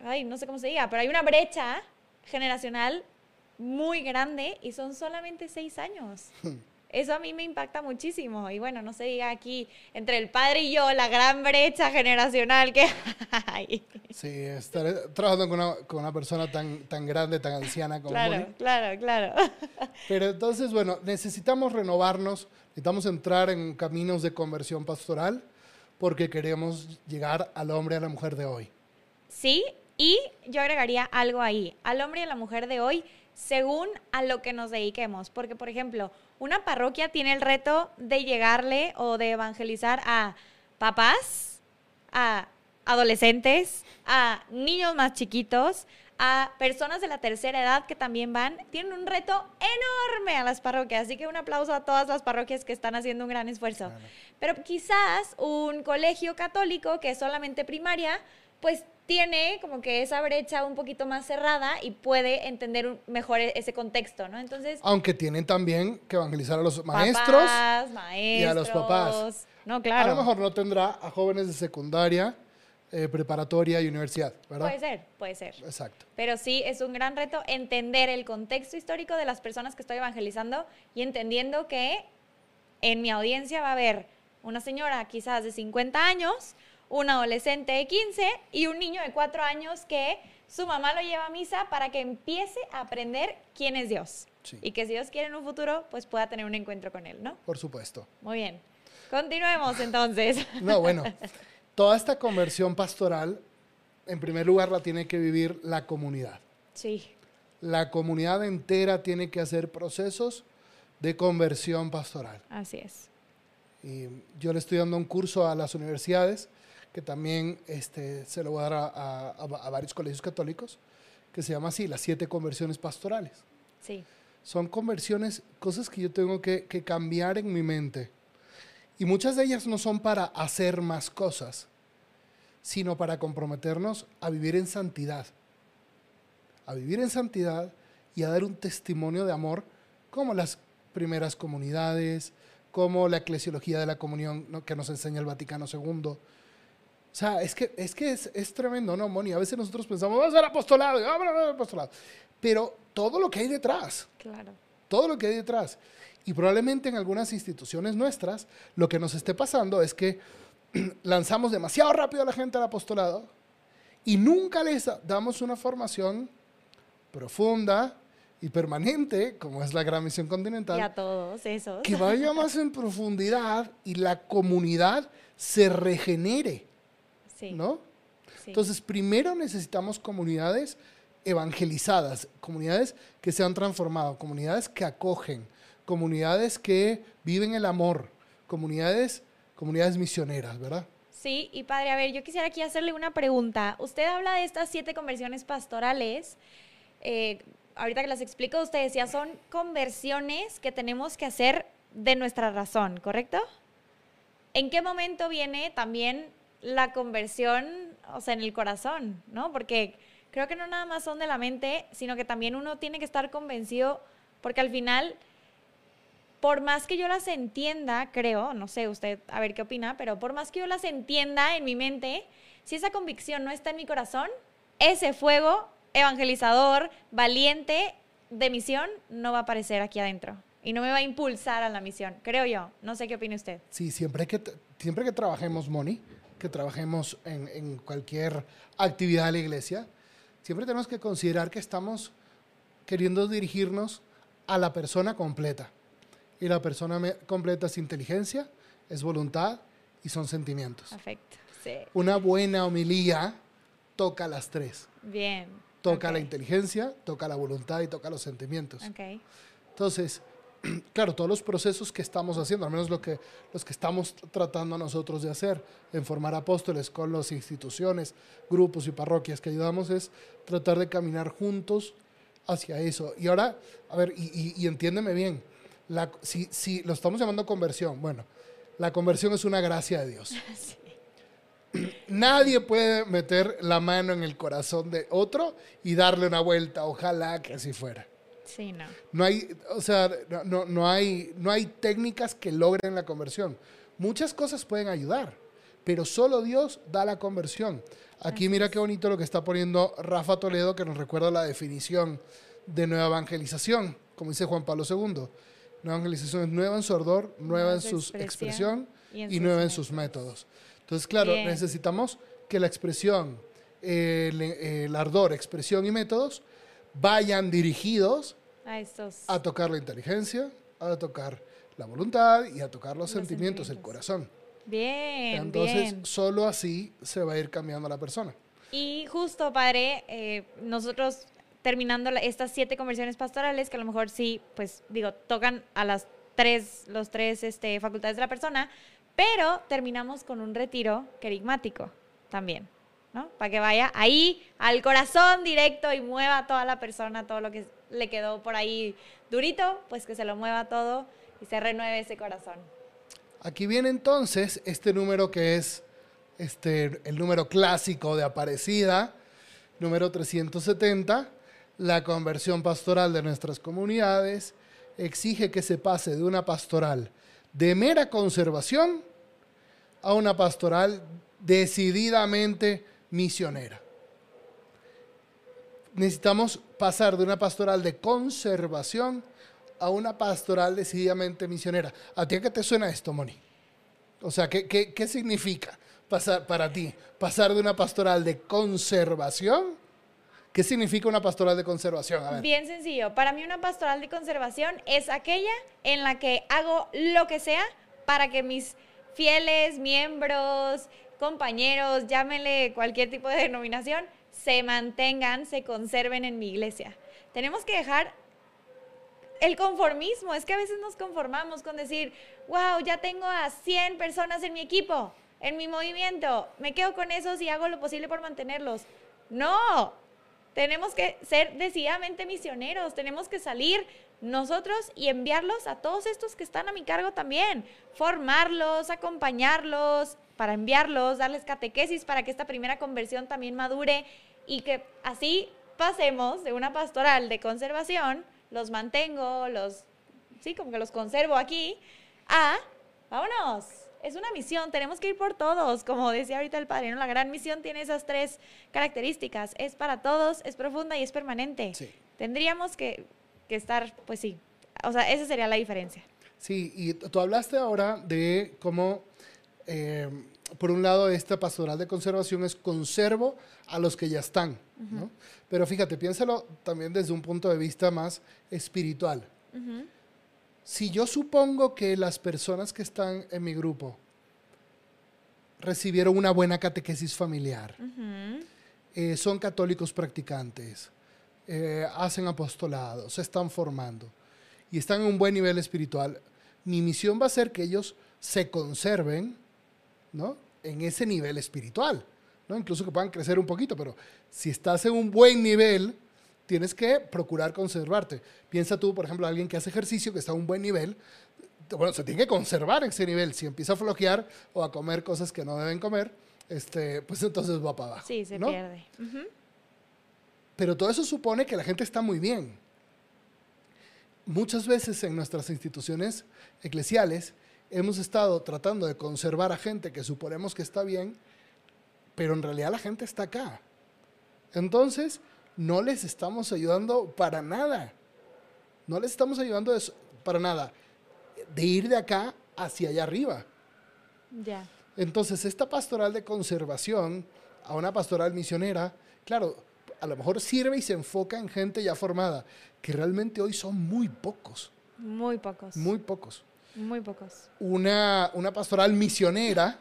ay, no sé cómo se diga, pero hay una brecha generacional muy grande y son solamente seis años. Eso a mí me impacta muchísimo. Y bueno, no se diga aquí entre el padre y yo la gran brecha generacional que hay. Sí, estar trabajando con una, con una persona tan, tan grande, tan anciana como Claro, claro, claro. Pero entonces, bueno, necesitamos renovarnos, necesitamos entrar en caminos de conversión pastoral porque queremos llegar al hombre y a la mujer de hoy. Sí, y yo agregaría algo ahí, al hombre y a la mujer de hoy, según a lo que nos dediquemos. Porque, por ejemplo, una parroquia tiene el reto de llegarle o de evangelizar a papás, a adolescentes, a niños más chiquitos, a personas de la tercera edad que también van, tienen un reto enorme a las parroquias. Así que un aplauso a todas las parroquias que están haciendo un gran esfuerzo. Pero quizás un colegio católico que es solamente primaria, pues tiene como que esa brecha un poquito más cerrada y puede entender mejor e-, ese contexto, ¿no? Entonces... Aunque tienen también que evangelizar a los maestros y a los papás. No, claro. A lo mejor no tendrá a jóvenes de secundaria, eh, preparatoria y universidad, ¿verdad? Puede ser, puede ser. Exacto. Pero sí es un gran reto entender el contexto histórico de las personas que estoy evangelizando y entendiendo que en mi audiencia va a haber una señora quizás de 50 años, un adolescente de 15 y un niño de 4 años que su mamá lo lleva a misa para que empiece a aprender quién es Dios. Y que si Dios quiere en un futuro, pues pueda tener un encuentro con Él, ¿no? Por supuesto. Muy bien. Continuemos entonces. No, bueno, toda esta conversión pastoral, en primer lugar, la tiene que vivir la comunidad. Sí. La comunidad entera tiene que hacer procesos de conversión pastoral. Así es. Y yo le estoy dando un curso a las universidades que también este, se lo voy a dar a, a, varios colegios católicos, que se llama así, las siete conversiones pastorales. Sí. Son conversiones, cosas que yo tengo que, que cambiar en mi mente. Y muchas de ellas no son para hacer más cosas, sino para comprometernos a vivir en santidad. A vivir en santidad y a dar un testimonio de amor como las primeras comunidades, como la eclesiología de la comunión ¿no? que nos enseña el Vaticano II, sea, es que es, que es, es tremendo, ¿no, Moni? A veces nosotros pensamos, vamos a ser apostolado, vamos a ser apostolado. Pero todo lo que hay detrás. Claro. Todo lo que hay detrás. Y probablemente en algunas instituciones nuestras, lo que nos esté pasando es que lanzamos demasiado rápido a la gente al apostolado y nunca les damos una formación profunda y permanente, como es la gran misión continental. Y a todos esos. Que vaya más en profundidad y la comunidad se regenere. ¿No? Entonces, primero necesitamos comunidades evangelizadas, comunidades que se han transformado, comunidades que acogen, comunidades que viven el amor, comunidades, comunidades misioneras, ¿verdad? Sí, y padre, a ver, yo quisiera aquí hacerle una pregunta. Usted habla de estas siete conversiones pastorales. Eh, ahorita que las explico, usted decía, son conversiones que tenemos que hacer de nuestra razón, ¿correcto? ¿En qué momento viene también la conversión, o sea, en el corazón, ¿no? Porque creo que no nada más son de la mente, sino que también uno tiene que estar convencido, porque al final, por más que yo las entienda, creo, no sé usted, a ver qué opina, pero por más que yo las entienda en mi mente, si esa convicción no está en mi corazón, ese fuego evangelizador, valiente de misión, no va a aparecer aquí adentro y no me va a impulsar a la misión, creo yo. No sé qué opina usted. Sí, siempre que, siempre que trabajemos, Moni, que trabajemos en, cualquier actividad de la iglesia, siempre tenemos que considerar que estamos queriendo dirigirnos a la persona completa. Y la persona completa es inteligencia, es voluntad y son sentimientos. Sí. Una buena homilía toca las tres. Bien. Toca la inteligencia, toca la voluntad y toca los sentimientos. Ok. Entonces, claro, todos los procesos que estamos haciendo, al menos lo que, los que estamos tratando nosotros de hacer en formar apóstoles con las instituciones, grupos y parroquias que ayudamos, es tratar de caminar juntos hacia eso. Y ahora, a ver, y, y- y entiéndeme bien, la, si, si lo estamos llamando conversión, bueno, la conversión es una gracia de Dios. Sí. Nadie puede meter la mano en el corazón de otro y darle una vuelta, ojalá que así fuera. Sí, no. No hay, o sea, no, no, no hay, no hay técnicas que logren la conversión. Muchas cosas pueden ayudar, pero solo Dios da la conversión. Aquí mira qué bonito lo que está poniendo Rafa Toledo, que nos recuerda la definición de nueva evangelización, como dice Juan Pablo II. Nueva evangelización es nueva en su ardor, nueva en su expresión y en y sus nueva en sus métodos. métodos. Entonces, claro, Bien. necesitamos que la expresión, el, el ardor, expresión y métodos vayan dirigidos A estos. a tocar la inteligencia, a tocar la voluntad y a tocar los, Los sentimientos, el sentimientos. corazón. Bien, Entonces, bien. solo así se va a ir cambiando la persona. Y justo, padre, eh, nosotros terminando estas siete conversiones pastorales, que a lo mejor sí, pues digo, tocan a las tres, los tres este, facultades de la persona, pero terminamos con un retiro querigmático también, ¿no? Para que vaya ahí al corazón directo y mueva a toda la persona, todo lo que le quedó por ahí durito, pues que se lo mueva todo y se renueve ese corazón. Aquí viene entonces este número que es este, el número clásico de Aparecida, número 370. La conversión pastoral de nuestras comunidades exige que se pase de una pastoral de mera conservación a una pastoral decididamente misionera. Necesitamos pasar de una pastoral de conservación a una pastoral decididamente misionera. ¿A ti a qué te suena esto, Moni? O sea, ¿qué, qué, qué significa pasar para ti? Pasar de una pastoral de conservación. ¿Qué significa una pastoral de conservación? Bien sencillo. Para mí una pastoral de conservación es aquella en la que hago lo que sea para que mis fieles, miembros, compañeros, llámenle cualquier tipo de denominación, se mantengan, se conserven en mi iglesia. Tenemos que dejar el conformismo. Es que a veces nos conformamos con decir, wow, ya tengo a 100 personas en mi equipo, en mi movimiento, me quedo con esos y hago lo posible por mantenerlos. No, tenemos que ser decididamente misioneros, tenemos que salir nosotros y enviarlos a todos estos que están a mi cargo también, formarlos, acompañarlos, para enviarlos, darles catequesis para que esta primera conversión también madure y que así pasemos de una pastoral de conservación, los mantengo, los, sí, como que los conservo aquí, a, vámonos, es una misión, tenemos que ir por todos, como decía ahorita el padre, ¿no? La gran misión tiene esas tres características, es para todos, es profunda y es permanente. Sí. Tendríamos que, que estar, pues sí, o sea, esa sería la diferencia. Sí, y tú hablaste ahora de cómo, eh, por un lado, esta pastoral de conservación es conservo a los que ya están, ¿no? Pero fíjate, piénsalo también desde un punto de vista más espiritual. Si yo supongo que las personas que están en mi grupo recibieron una buena catequesis familiar, eh, son católicos practicantes, eh, hacen apostolado, se están formando y están en un buen nivel espiritual, mi misión va a ser que ellos se conserven ¿no? en ese nivel espiritual, ¿no? incluso que puedan crecer un poquito, pero si estás en un buen nivel, tienes que procurar conservarte. Piensa tú, por ejemplo, alguien que hace ejercicio, que está a un buen nivel, bueno, se tiene que conservar en ese nivel. Si empieza a flojear o a comer cosas que no deben comer, este, pues entonces va para abajo. Sí, se ¿no? pierde. Pero todo eso supone que la gente está muy bien. Muchas veces en nuestras instituciones eclesiales hemos estado tratando de conservar a gente que suponemos que está bien, pero en realidad la gente está acá. Entonces, no les estamos ayudando para nada. No les estamos ayudando de para nada. De ir de acá hacia allá arriba. Ya. Entonces, esta pastoral de conservación a una pastoral misionera, claro, a lo mejor sirve y se enfoca en gente ya formada, que realmente hoy son muy pocos. Muy pocos. Muy pocos. Muy pocos. Una, una pastoral misionera,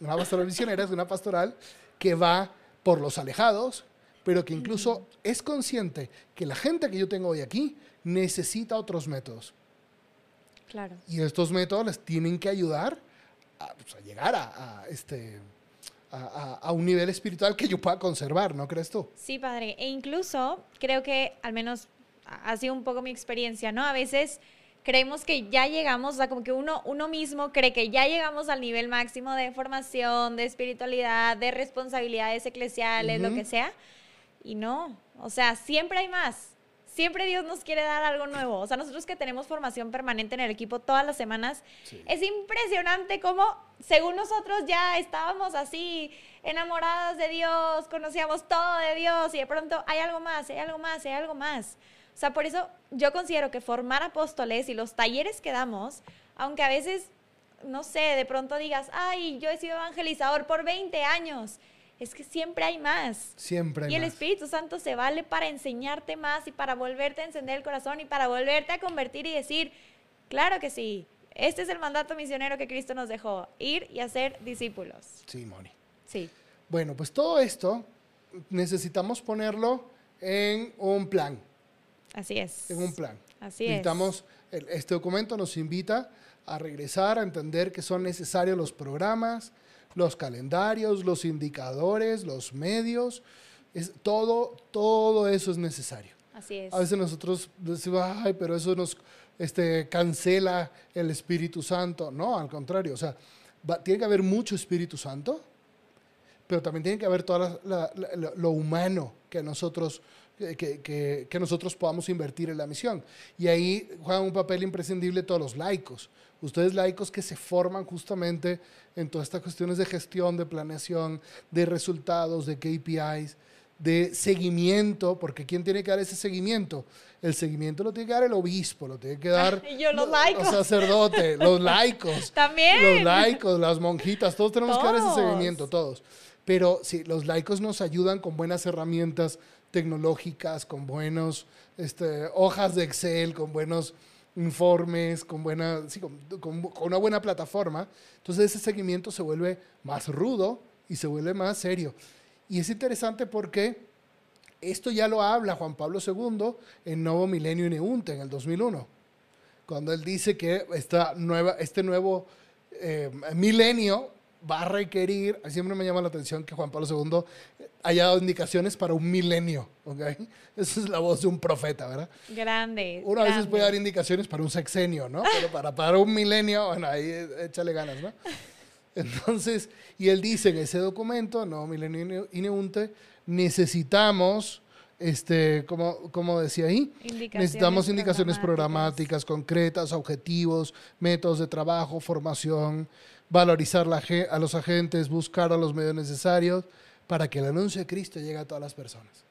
una pastoral misionera es una pastoral que va por los alejados, pero que incluso es consciente que la gente que yo tengo hoy aquí necesita otros métodos. Claro. Y estos métodos les tienen que ayudar a, pues, a llegar a, a este, a, a- a un nivel espiritual que yo pueda conservar, ¿no crees tú? Sí, padre. E incluso creo que al menos ha sido un poco mi experiencia, ¿no? A veces creemos que ya llegamos, o sea, como que uno, uno mismo cree que ya llegamos al nivel máximo de formación, de espiritualidad, de responsabilidades eclesiales, lo Ujú. que sea. Y no, o sea, siempre hay más. Siempre Dios nos quiere dar algo nuevo. O sea, nosotros que tenemos formación permanente en el equipo todas las semanas, Sí. es impresionante cómo, según nosotros, ya estábamos así enamoradas de Dios, conocíamos todo de Dios y de pronto hay algo más, hay algo más, hay algo más. O sea, por eso yo considero que formar apóstoles y los talleres que damos, aunque a veces, no sé, de pronto digas, ay, yo he sido evangelizador por 20 años, es que siempre hay más. Siempre hay Y el más. Espíritu Santo se vale para enseñarte más y para volverte a encender el corazón y para volverte a convertir y decir, claro que sí, este es el mandato misionero que Cristo nos dejó, ir y hacer discípulos. Sí, Moni. Sí, Bueno, pues todo esto necesitamos ponerlo en un plan. Así es. En un plan. Así es. Este documento nos invita a regresar, a entender que son necesarios los programas, los calendarios, los indicadores, los medios. Es, todo, todo eso es necesario. Así es. A veces nosotros decimos, ay, pero eso nos este, cancela el Espíritu Santo. No, al contrario, o sea, va- tiene que haber mucho Espíritu Santo, pero también tiene que haber todo lo humano que nosotros, que, que- que- que nosotros podamos invertir en la misión. Y ahí juegan un papel imprescindible todos los laicos. Ustedes laicos que se forman justamente en todas estas cuestiones de gestión, de planeación, de resultados, de KPIs, de seguimiento, porque ¿quién tiene que dar ese seguimiento? El seguimiento lo tiene que dar el obispo, lo tiene que dar Y yo, los lo- laicos. sacerdotes, los laicos. También. Los laicos, las monjitas, todos tenemos que dar ese seguimiento, todos. Pero sí, los laicos nos ayudan con buenas herramientas tecnológicas, con buenos este, hojas de Excel, con buenos informes, con, buena, sí, con, con- una buena plataforma. Entonces ese seguimiento se vuelve más rudo y se vuelve más serio. Y es interesante porque esto ya lo habla Juan Pablo II en Novo Milenio y Neunte en el 2001 cuando él dice que esta nueva, este nuevo eh, milenio va a requerir, siempre me llama la atención que Juan Pablo II haya dado indicaciones para un milenio, ¿ok? Esa es la voz de un profeta, ¿verdad? Grande. Uno a veces grande. puede dar indicaciones para un sexenio, ¿no? Pero para, para un milenio, bueno, ahí eh, échale ganas, ¿no? Entonces, y él dice en ese documento, no, Milenio Ineunte, necesitamos, este, como, como decía ahí, Indicaciones necesitamos indicaciones programáticas. programáticas concretas, objetivos, métodos de trabajo, formación, valorizar a los agentes, buscar a los medios necesarios para que el anuncio de Cristo llegue a todas las personas.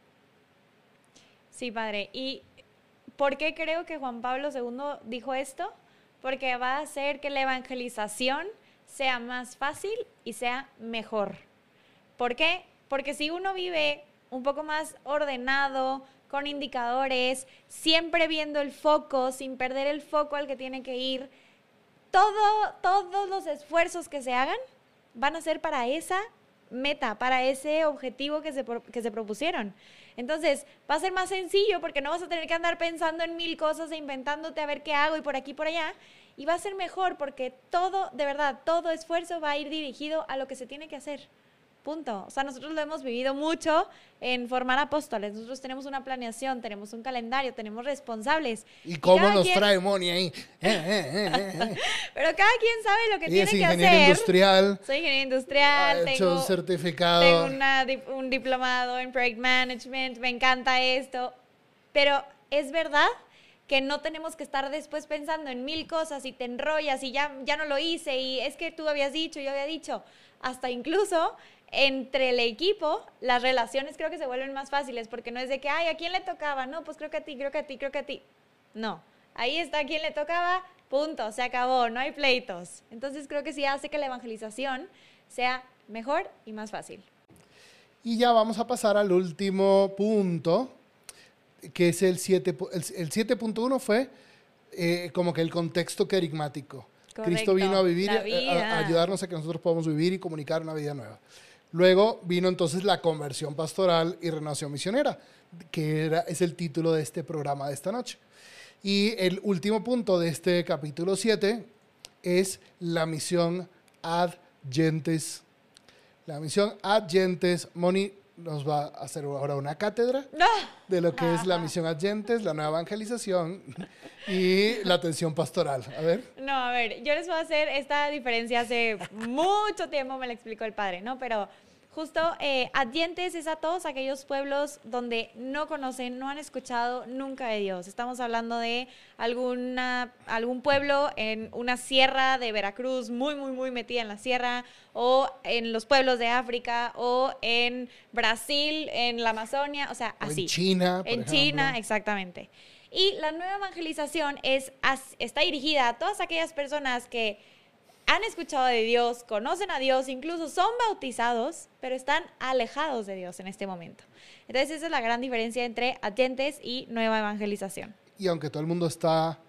Sí, padre. ¿Y por qué creo que Juan Pablo II dijo esto? Porque va a hacer que la evangelización sea más fácil y sea mejor. ¿Por qué? Porque si uno vive un poco más ordenado, con indicadores, siempre viendo el foco, sin perder el foco al que tiene que ir, todo, todos los esfuerzos que se hagan van a ser para esa meta, para ese objetivo que se, que se propusieron. Entonces, va a ser más sencillo porque no vas a tener que andar pensando en mil cosas e inventándote a ver qué hago y por aquí por allá. Y va a ser mejor porque todo, de verdad, todo esfuerzo va a ir dirigido a lo que se tiene que hacer. Punto. O sea, nosotros lo hemos vivido mucho en formar apóstoles. Nosotros tenemos una planeación, tenemos un calendario, tenemos responsables. ¿Y cómo cada nos quien- trae Moni ahí? Eh, eh, eh. Pero cada quien sabe lo que es tiene que ingeniera hacer. industrial, Soy ingeniera ha industrial, hecho tengo, un certificado. tengo una un diplomado en project management, me encanta esto. Pero es verdad que no tenemos que estar después pensando en mil cosas y te enrollas y ya, ya no lo hice y es que tú habías dicho, yo había dicho. Hasta incluso entre el equipo, las relaciones creo que se vuelven más fáciles porque no es de que, ay, ¿a quién le tocaba? No, pues creo que a ti, creo que a ti, creo que a ti. No, ahí está a quién le tocaba, punto, se acabó, no hay pleitos. Entonces creo que sí hace que la evangelización sea mejor y más fácil. Y ya vamos a pasar al último punto, que es el 7. pu- El, el 7.1 fue eh, como que el contexto querigmático. Cristo vino a vivir, a- a ayudarnos a que nosotros podamos vivir y comunicar una vida nueva. Luego vino entonces la conversión pastoral y renovación misionera, que es el título de este programa de esta noche. Y el último punto de este capítulo 7 es la misión ad gentes. La misión ad gentes, Moni nos va a hacer ahora una cátedra de lo que es la misión ad gentes, la nueva evangelización y la atención pastoral. A ver. No, a ver, yo les voy a hacer esta diferencia hace mucho tiempo, me la explicó el padre, ¿no? Pero justo eh, es a todos aquellos pueblos donde no conocen, no han escuchado nunca de Dios. Estamos hablando de alguna, algún pueblo en una sierra de Veracruz, muy, muy, muy metida en la sierra, o en los pueblos de África, o en Brasil, en la Amazonia, o sea, O así. en China. por En ejemplo. China, exactamente. Y la nueva evangelización es, está dirigida a todas aquellas personas que han escuchado de Dios, conocen a Dios, incluso son bautizados, pero están alejados de Dios en este momento. Entonces esa es la gran diferencia entre adyentes y nueva evangelización. Y aunque todo el mundo está,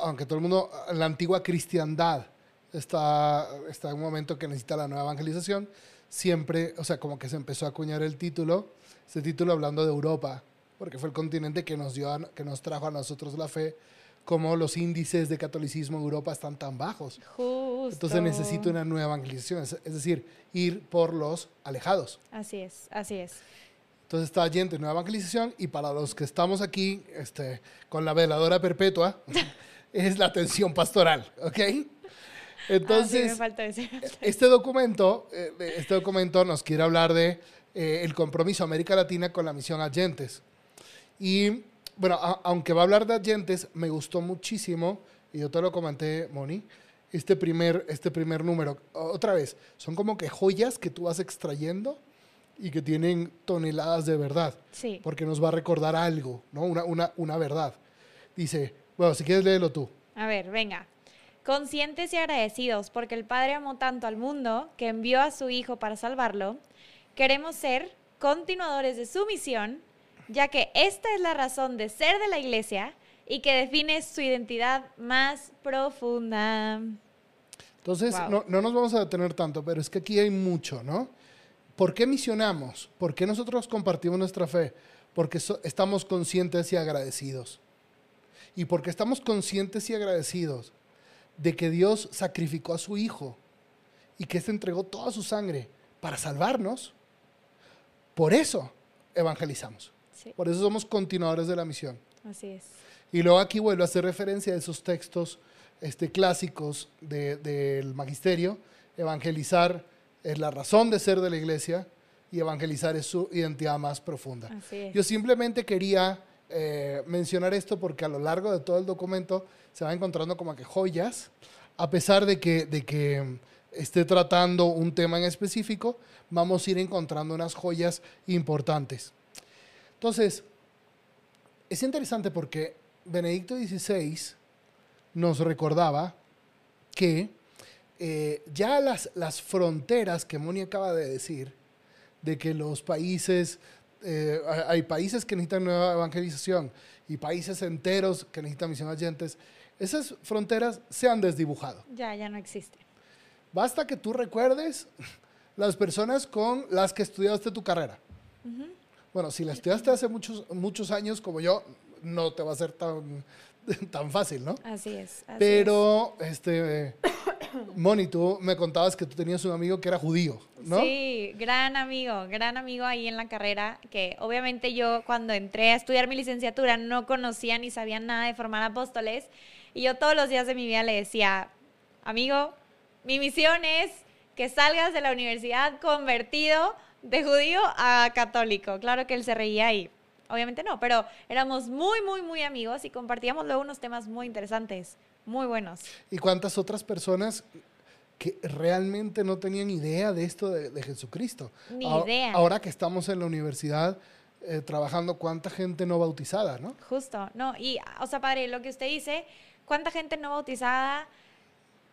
aunque todo el mundo, la antigua cristiandad está, está en un momento que necesita la nueva evangelización, siempre, o sea, como que se empezó a acuñar el título, ese título hablando de Europa, porque fue el continente que nos, dio que nos trajo a nosotros la fe, como los índices de catolicismo en Europa están tan bajos. Justo. Entonces necesito una nueva evangelización, es, decir, ir por los alejados. Así es, así es. Entonces está yendo nueva evangelización y para los que estamos aquí este, con la veladora perpetua es la atención pastoral, ¿ok? Ah, sí, me Entonces, faltó ese. este documento, eh, este documento nos quiere hablar de eh, el compromiso América Latina con la misión Agentes. Y bueno, a- aunque va a hablar de Agentes, me gustó muchísimo, y yo te lo comenté, Moni, este primer, este primer número. Otra vez, son como que joyas que tú vas extrayendo y que tienen toneladas de verdad, Sí. porque nos va a recordar algo, ¿no? Una, una, una verdad. Dice, bueno, si quieres léelo tú. A ver, venga. Conscientes y agradecidos porque el Padre amó tanto al mundo que envió a su Hijo para salvarlo, queremos ser continuadores de su misión, ya que esta es la razón de ser de la Iglesia y que define su identidad más profunda. Entonces, Wow. no, no nos vamos a detener tanto, pero es que aquí hay mucho, ¿no? ¿Por qué misionamos? ¿Por qué nosotros compartimos nuestra fe? Porque so- estamos conscientes y agradecidos. Y porque estamos conscientes y agradecidos de que Dios sacrificó a su Hijo y que éste entregó toda su sangre para salvarnos. Por eso evangelizamos. Sí, Por eso somos continuadores de la misión. así es. Y luego aquí vuelvo a hacer referencia a esos textos este, clásicos de- del magisterio. Evangelizar es la razón de ser de la iglesia y evangelizar es su identidad más profunda. Así es. Yo simplemente quería eh, mencionar esto porque a lo largo de todo el documento se va encontrando como que joyas, a pesar de que, de que mm, esté tratando un tema en específico, vamos a ir encontrando unas joyas importantes. Entonces, es interesante porque Benedicto XVI nos recordaba que eh, ya las, las fronteras que Moni acaba de decir, de que los países, eh, hay- países que necesitan nueva evangelización y países enteros que necesitan misión agentes, esas fronteras se han desdibujado. Ya, ya no existe. Basta que tú recuerdes las personas con las que estudiaste tu carrera. Bueno, si la estudiaste hace muchos, muchos años como yo, no te va a ser tan, tan fácil, ¿no? Así es. así Pero, este, Moni, tú me contabas que tú tenías un amigo que era judío, ¿no? Sí, gran amigo, gran amigo ahí en la carrera, que obviamente yo cuando entré a estudiar mi licenciatura no conocía ni sabía nada de formar apóstoles y yo todos los días de mi vida le decía, amigo, mi misión es que salgas de la universidad convertido de judío a católico. Claro que él se reía y obviamente no, pero éramos muy, muy, muy amigos y compartíamos luego unos temas muy interesantes, muy buenos. ¿Y cuántas otras personas que realmente no tenían idea de esto de, de Jesucristo? Ni Ahora- idea. Ahora que estamos en la universidad eh, trabajando, ¿cuánta gente no bautizada, no? Justo, no, y, o sea, padre, lo que usted dice, ¿cuánta gente no bautizada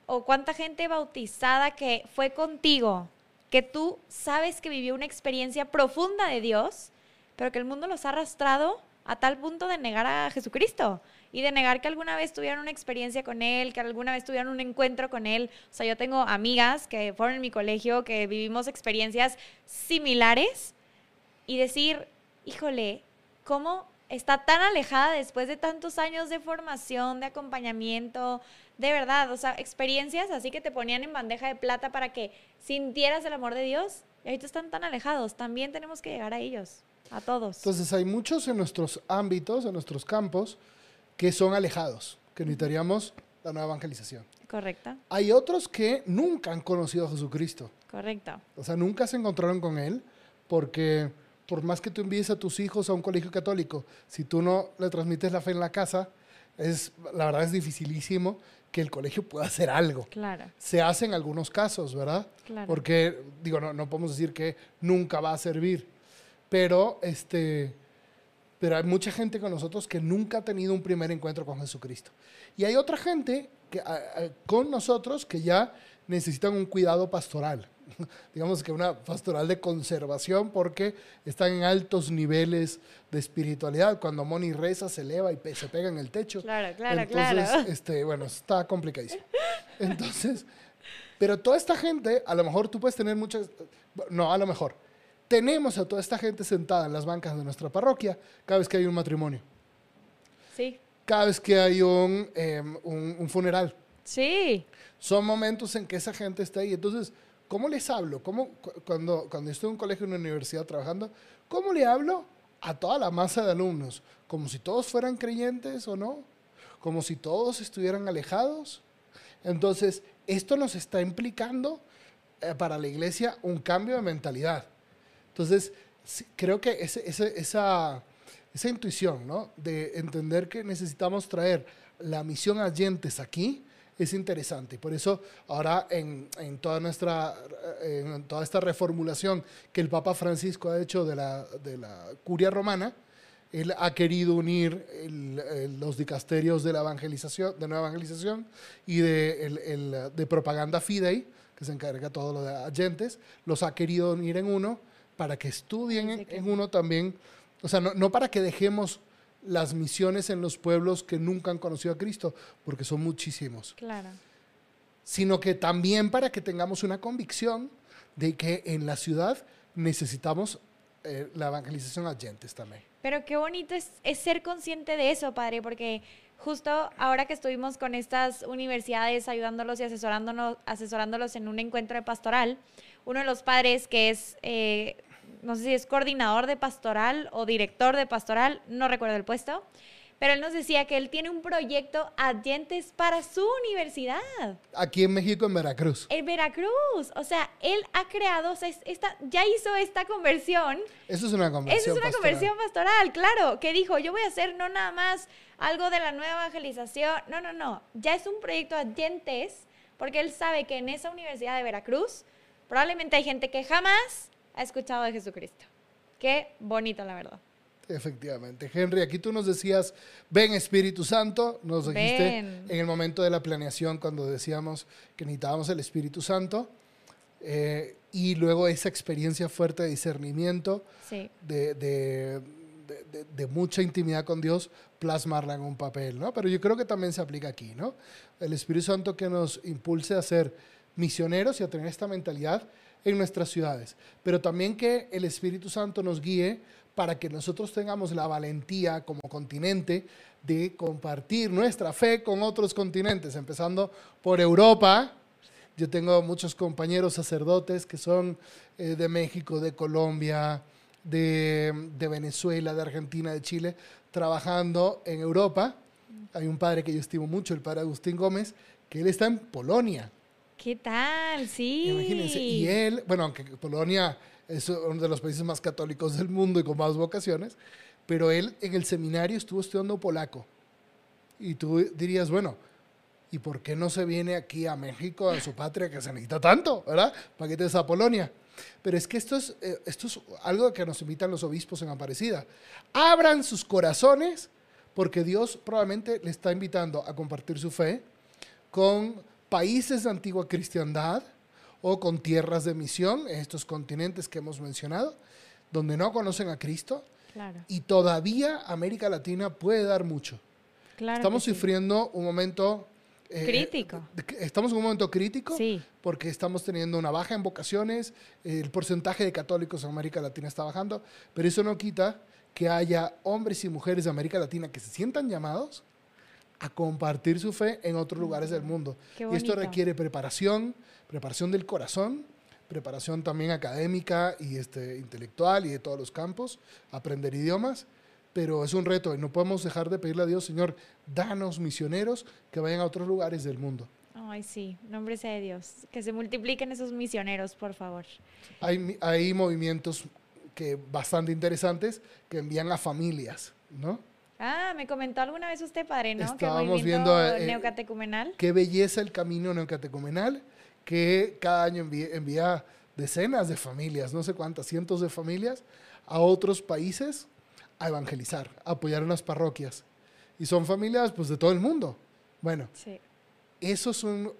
o cuánta gente bautizada que fue contigo, que tú sabes que vivió una experiencia profunda de Dios, pero que el mundo los ha arrastrado a tal punto de negar a Jesucristo? y de negar que alguna vez tuvieron una experiencia con él, que alguna vez tuvieron un encuentro con él. O sea, yo tengo amigas que fueron en mi colegio, que vivimos experiencias similares y decir, híjole, ¿cómo está tan alejada después de tantos años de formación, de acompañamiento, de verdad, o sea, experiencias así que te ponían en bandeja de plata para que sintieras el amor de Dios y ahorita están tan alejados, también tenemos que llegar a ellos, a todos. Entonces hay muchos en nuestros ámbitos, en nuestros campos, que son alejados, que necesitaríamos la nueva evangelización. Correcto. Hay otros que nunca han conocido a Jesucristo. Correcto. O sea, nunca se encontraron con Él porque por más que tú envíes a tus hijos a un colegio católico, si tú no le transmites la fe en la casa, es, la verdad es dificilísimo que el colegio pueda hacer algo. Claro. Se hace en algunos casos, ¿verdad? Claro. Porque, digo, no, no podemos decir que nunca va a servir, pero, este, pero hay mucha gente con nosotros que nunca ha tenido un primer encuentro con Jesucristo. Y hay otra gente que, a- a- con nosotros que ya necesitan un cuidado pastoral. Digamos que una pastoral de conservación porque están en altos niveles de espiritualidad. Cuando Moni reza, se eleva y se pega en el techo. Claro, claro, Entonces, claro. este, bueno, está complicadísimo. Entonces, pero toda esta gente, a lo mejor tú puedes tener muchas, no, a lo mejor, tenemos a toda esta gente sentada en las bancas de nuestra parroquia cada vez que hay un matrimonio, Sí. cada vez que hay un, em, un, un funeral. Sí. Son momentos en que esa gente está ahí. Entonces, ¿cómo les hablo? ¿Cómo, cu- cuando, cuando estoy en un colegio, en una universidad trabajando, ¿cómo le hablo a toda la masa de alumnos? ¿Como si todos fueran creyentes o no? ¿Como si todos estuvieran alejados? Entonces, esto nos está implicando eh, para la iglesia un cambio de mentalidad. Entonces, creo que ese- ese- esa, esa intuición, ¿no? De entender que necesitamos traer la misión a oyentes aquí es interesante. Por eso ahora en, en toda nuestra, en toda esta reformulación que el Papa Francisco ha hecho de la, de la curia romana, él ha querido unir el- el- los dicasterios de la evangelización, de nueva evangelización y de, el- el, de propaganda fidei, que se encarga todo lo de agentes, los ha querido unir en uno para que estudien en, en uno también, o sea, no, no para que dejemos las misiones en los pueblos que nunca han conocido a Cristo, porque son muchísimos, Claro. sino que también para que tengamos una convicción de que en la ciudad necesitamos eh, la evangelización a agentes también. Pero qué bonito es, es ser consciente de eso, padre, porque justo ahora que estuvimos con estas universidades ayudándolos y asesorándonos, asesorándolos en un encuentro de pastoral, uno de los padres que es, eh, no sé si es coordinador de pastoral o director de pastoral, no recuerdo el puesto, pero él nos decía que él tiene un proyecto adyentes para su universidad. Aquí en México, en Veracruz. En Veracruz, o sea, él ha creado, o sea, es- esta, ya hizo esta conversión Eso es una conversión. esa es una pastoral. conversión pastoral, claro, que dijo, yo voy a hacer no nada más algo de la nueva evangelización, no, no, no, ya es un proyecto a dientes, porque él sabe que en esa universidad de Veracruz probablemente hay gente que jamás ha escuchado de Jesucristo. Qué bonito, la verdad. Efectivamente. Henry, aquí tú nos decías, ven Espíritu Santo, nos dijiste Ven. en el momento de la planeación cuando decíamos que necesitábamos el Espíritu Santo, eh, y luego esa experiencia fuerte de discernimiento, Sí, de, de- de- de- de mucha intimidad con Dios, plasmarla en un papel, ¿no? Pero yo creo que también se aplica aquí, ¿no? El Espíritu Santo que nos impulse a ser misioneros y a tener esta mentalidad en nuestras ciudades, pero también que el Espíritu Santo nos guíe para que nosotros tengamos la valentía como continente de compartir nuestra fe con otros continentes, empezando por Europa, yo tengo muchos compañeros sacerdotes que son eh, de México, de Colombia, de, de Venezuela, de Argentina, de Chile, trabajando en Europa. Hay un padre que yo estimo mucho, el padre Agustín Gómez, que él está en Polonia. ¿Qué tal? Sí. Imagínense. Y él, bueno, aunque Polonia es uno de los países más católicos del mundo y con más vocaciones, pero él en el seminario estuvo estudiando polaco. Y tú dirías, bueno, ¿y por qué no se viene aquí a México, a su patria, que se necesita tanto, ¿verdad? ¿Para qué te a Polonia? Pero es que esto es, eh, esto es algo que nos invitan los obispos en Aparecida. Abran sus corazones, porque Dios probablemente le está invitando a compartir su fe con países de antigua cristiandad o con tierras de misión, estos continentes que hemos mencionado, donde no conocen a Cristo, Claro, y todavía América Latina puede dar mucho. Claro estamos sí. sufriendo un momento... eh, Crítico. Estamos en un momento crítico Sí. porque estamos teniendo una baja en vocaciones, el porcentaje de católicos en América Latina está bajando, pero eso no quita que haya hombres y mujeres de América Latina que se sientan llamados a compartir su fe en otros lugares del mundo. Y esto requiere preparación, preparación del corazón, preparación también académica y este, intelectual y de todos los campos, aprender idiomas, pero es un reto y no podemos dejar de pedirle a Dios, Señor, danos misioneros que vayan a otros lugares del mundo. Ay, sí, nombre sea de Dios. Que se multipliquen esos misioneros, por favor. Hay, hay movimientos que bastante interesantes que envían a familias, ¿no? Ah, me comentó alguna vez usted, padre, ¿no? que Estábamos movimiento viendo, eh, neocatecumenal. Qué belleza el camino neocatecumenal que cada año envía, envía decenas de familias, no sé cuántas, cientos de familias a otros países a evangelizar, a apoyar unas parroquias. Y son familias pues de todo el mundo. Bueno, Sí. Esos son, uh,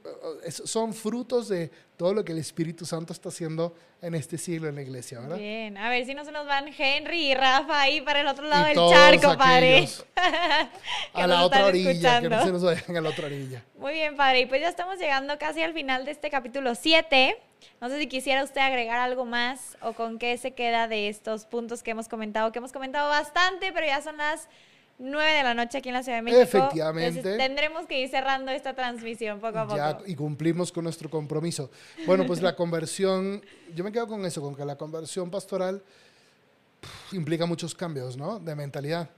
esos son frutos de todo lo que el Espíritu Santo está haciendo en este siglo en la iglesia, ¿verdad? Bien, a ver si no se nos van Henry y Rafa ahí para el otro lado Y del todos charco, padre. Que a la otra orilla, que escuchando. no se nos vayan a la otra orilla. Muy bien, padre. Y pues ya estamos llegando casi al final de este capítulo 7. No sé si quisiera usted agregar algo más o con qué se queda de estos puntos que hemos comentado, que hemos comentado bastante, pero ya son las 9 de la noche aquí en la Ciudad de México. Efectivamente. Entonces, tendremos que ir cerrando esta transmisión poco a poco. Ya, y cumplimos con nuestro compromiso. Bueno, pues la conversión, yo me quedo con eso, con que la conversión pastoral implica muchos cambios, ¿no? De mentalidad.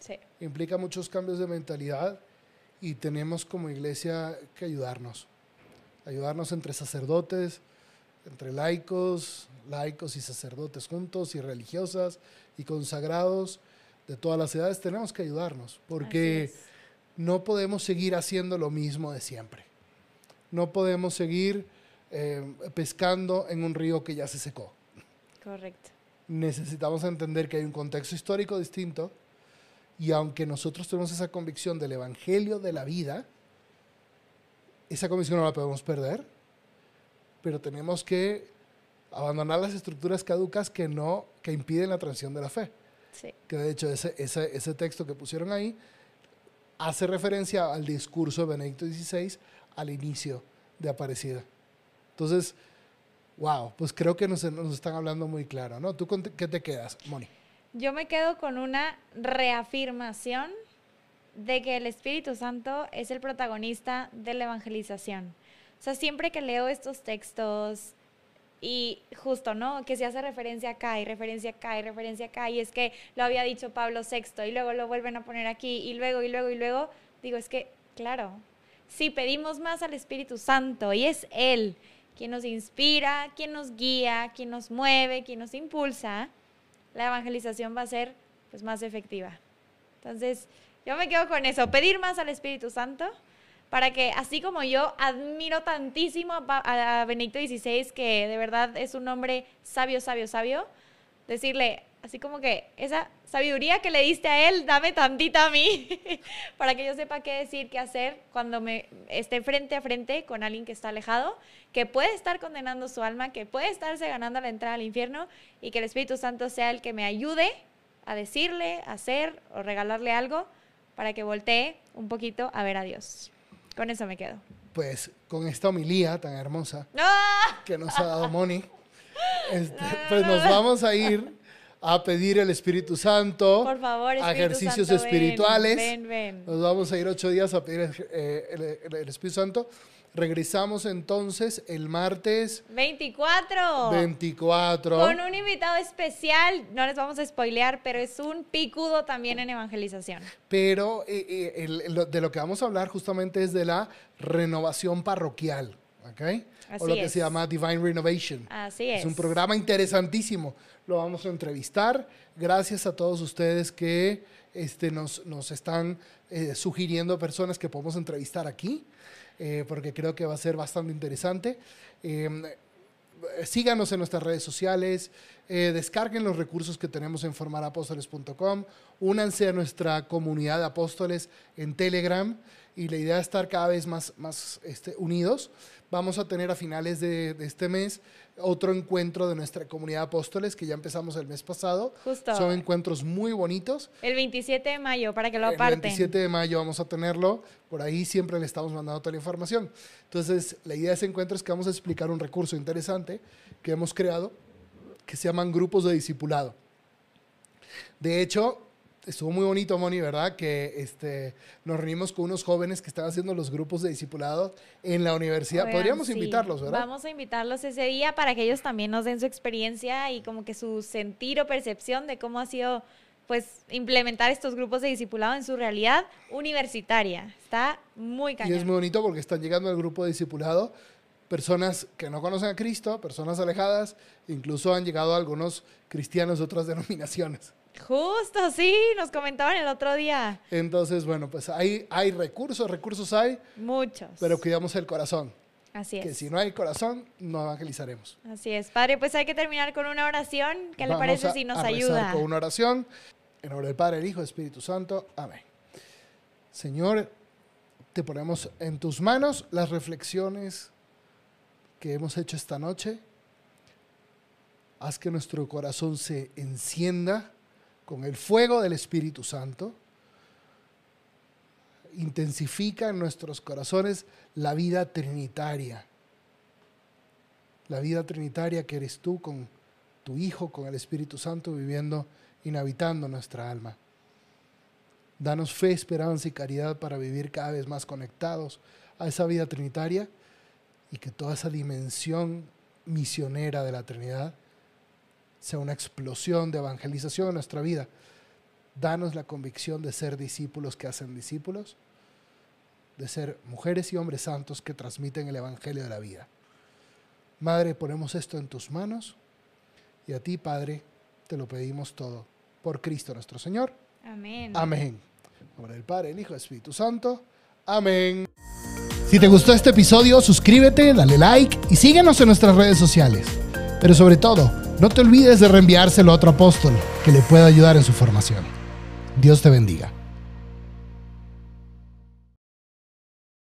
Sí. Implica muchos cambios de mentalidad y tenemos como iglesia que ayudarnos. Ayudarnos entre sacerdotes, entre laicos, laicos y sacerdotes juntos y religiosas y consagrados de todas las edades. Tenemos que ayudarnos porque no podemos seguir haciendo lo mismo de siempre. No podemos seguir eh, pescando en un río que ya se secó. Correcto. Necesitamos entender que hay un contexto histórico distinto y aunque nosotros tenemos esa convicción del Evangelio de la vida, esa convicción no la podemos perder, pero tenemos que abandonar las estructuras caducas que no que impiden la transición de la fe Sí. que de hecho ese, ese, ese texto que pusieron ahí hace referencia al discurso de Benedicto XVI al inicio de Aparecida. Entonces, wow, pues creo que nos, nos están hablando muy claro, ¿no? ¿Tú con qué te quedas, Moni? Yo me quedo con una reafirmación de que el Espíritu Santo es el protagonista de la evangelización. O sea, siempre que leo estos textos y justo, ¿no? Que se hace referencia acá y referencia acá y referencia acá y es que lo había dicho Pablo VI y luego lo vuelven a poner aquí y luego y luego y luego, digo, es que, claro, si pedimos más al Espíritu Santo y es Él quien nos inspira, quien nos guía, quien nos mueve, quien nos impulsa, la evangelización va a ser pues más efectiva. Entonces, yo me quedo con eso, pedir más al Espíritu Santo para que así como yo admiro tantísimo a, a Benedicto XVI, que de verdad es un hombre sabio, sabio, sabio, decirle así como que esa sabiduría que le diste a él, dame tantita a mí, para que yo sepa qué decir, qué hacer cuando me esté frente a frente con alguien que está alejado, que puede estar condenando su alma, que puede estarse ganando la entrada al infierno y que el Espíritu Santo sea el que me ayude a decirle, hacer o regalarle algo para que voltee un poquito a ver a Dios. Con eso me quedo. Pues con esta homilía tan hermosa que nos ha dado Moni, este, pues nos vamos a ir a pedir el Espíritu Santo, Por favor, Espíritu ejercicios Santo, ven, espirituales. Ven, ven. Nos vamos a ir ocho días a pedir eh, el, el- el Espíritu Santo. Regresamos entonces el martes 24. 24. Con un invitado especial, no les vamos a spoilear, pero es un picudo también en evangelización. Pero eh, eh, el- de lo que vamos a hablar justamente es de la renovación parroquial, ¿ok? o lo que es. se llama Divine Renovation. Así es. Es un programa interesantísimo. Lo vamos a entrevistar. Gracias a todos ustedes que este, nos, nos están eh, sugiriendo personas que podemos entrevistar aquí, eh, porque creo que va a ser bastante interesante. Eh, síganos en nuestras redes sociales, eh, descarguen los recursos que tenemos en formarapóstoles.com, únanse a nuestra comunidad de apóstoles en Telegram y la idea es estar cada vez más, más este, unidos vamos a tener a finales de, de este mes otro encuentro de nuestra comunidad de apóstoles que ya empezamos el mes pasado. Justo. Son encuentros muy bonitos. El 27 de mayo, para que lo El aparten. 27 de mayo vamos a tenerlo. Por ahí siempre le estamos mandando toda la información. Entonces, la idea de ese encuentro es que vamos a explicar un recurso interesante que hemos creado que se llaman grupos de discipulado. De hecho, estuvo muy bonito, Moni, ¿verdad? Que este, nos reunimos con unos jóvenes que están haciendo los grupos de discipulado en la universidad. Oigan, Podríamos sí. invitarlos, ¿verdad? Vamos a invitarlos ese día para que ellos también nos den su experiencia y como que su sentir o percepción de cómo ha sido pues implementar estos grupos de discipulado en su realidad universitaria. Está muy Y cañón. es muy bonito porque están llegando al grupo de discipulado personas que no conocen a Cristo, personas alejadas, incluso han llegado algunos cristianos de otras denominaciones. Justo, sí, nos comentaban el otro día. Entonces, bueno, pues hay, hay recursos, recursos hay, Muchos. pero cuidamos el corazón. Así Que es. si no hay corazón, no evangelizaremos. Así es. Padre, pues hay que terminar con una oración. ¿Qué le parece a- si nos a rezar ayuda? Con una oración. En nombre del Padre, el Hijo, Espíritu Santo. Amén. Señor, te ponemos en tus manos las reflexiones que hemos hecho esta noche. Haz que nuestro corazón se encienda con el fuego del Espíritu Santo. Intensifica en nuestros corazones la vida trinitaria. La vida trinitaria que eres tú con tu Hijo, con el Espíritu Santo viviendo, inhabitando nuestra alma. Danos fe, esperanza y caridad para vivir cada vez más conectados a esa vida trinitaria y que toda esa dimensión misionera de la Trinidad sea una explosión de evangelización en nuestra vida. Danos la convicción de ser discípulos que hacen discípulos, de ser mujeres y hombres santos que transmiten el Evangelio de la vida. Madre, ponemos esto en tus manos y a ti, Padre, te lo pedimos todo. Por Cristo nuestro Señor. Amén. Amén. En nombre del Padre, el Hijo el Espíritu Santo. Amén. Si te gustó este episodio, suscríbete, dale like y síguenos en nuestras redes sociales. Pero sobre todo, no te olvides de reenviárselo a otro apóstol que le pueda ayudar en su formación. Dios te bendiga.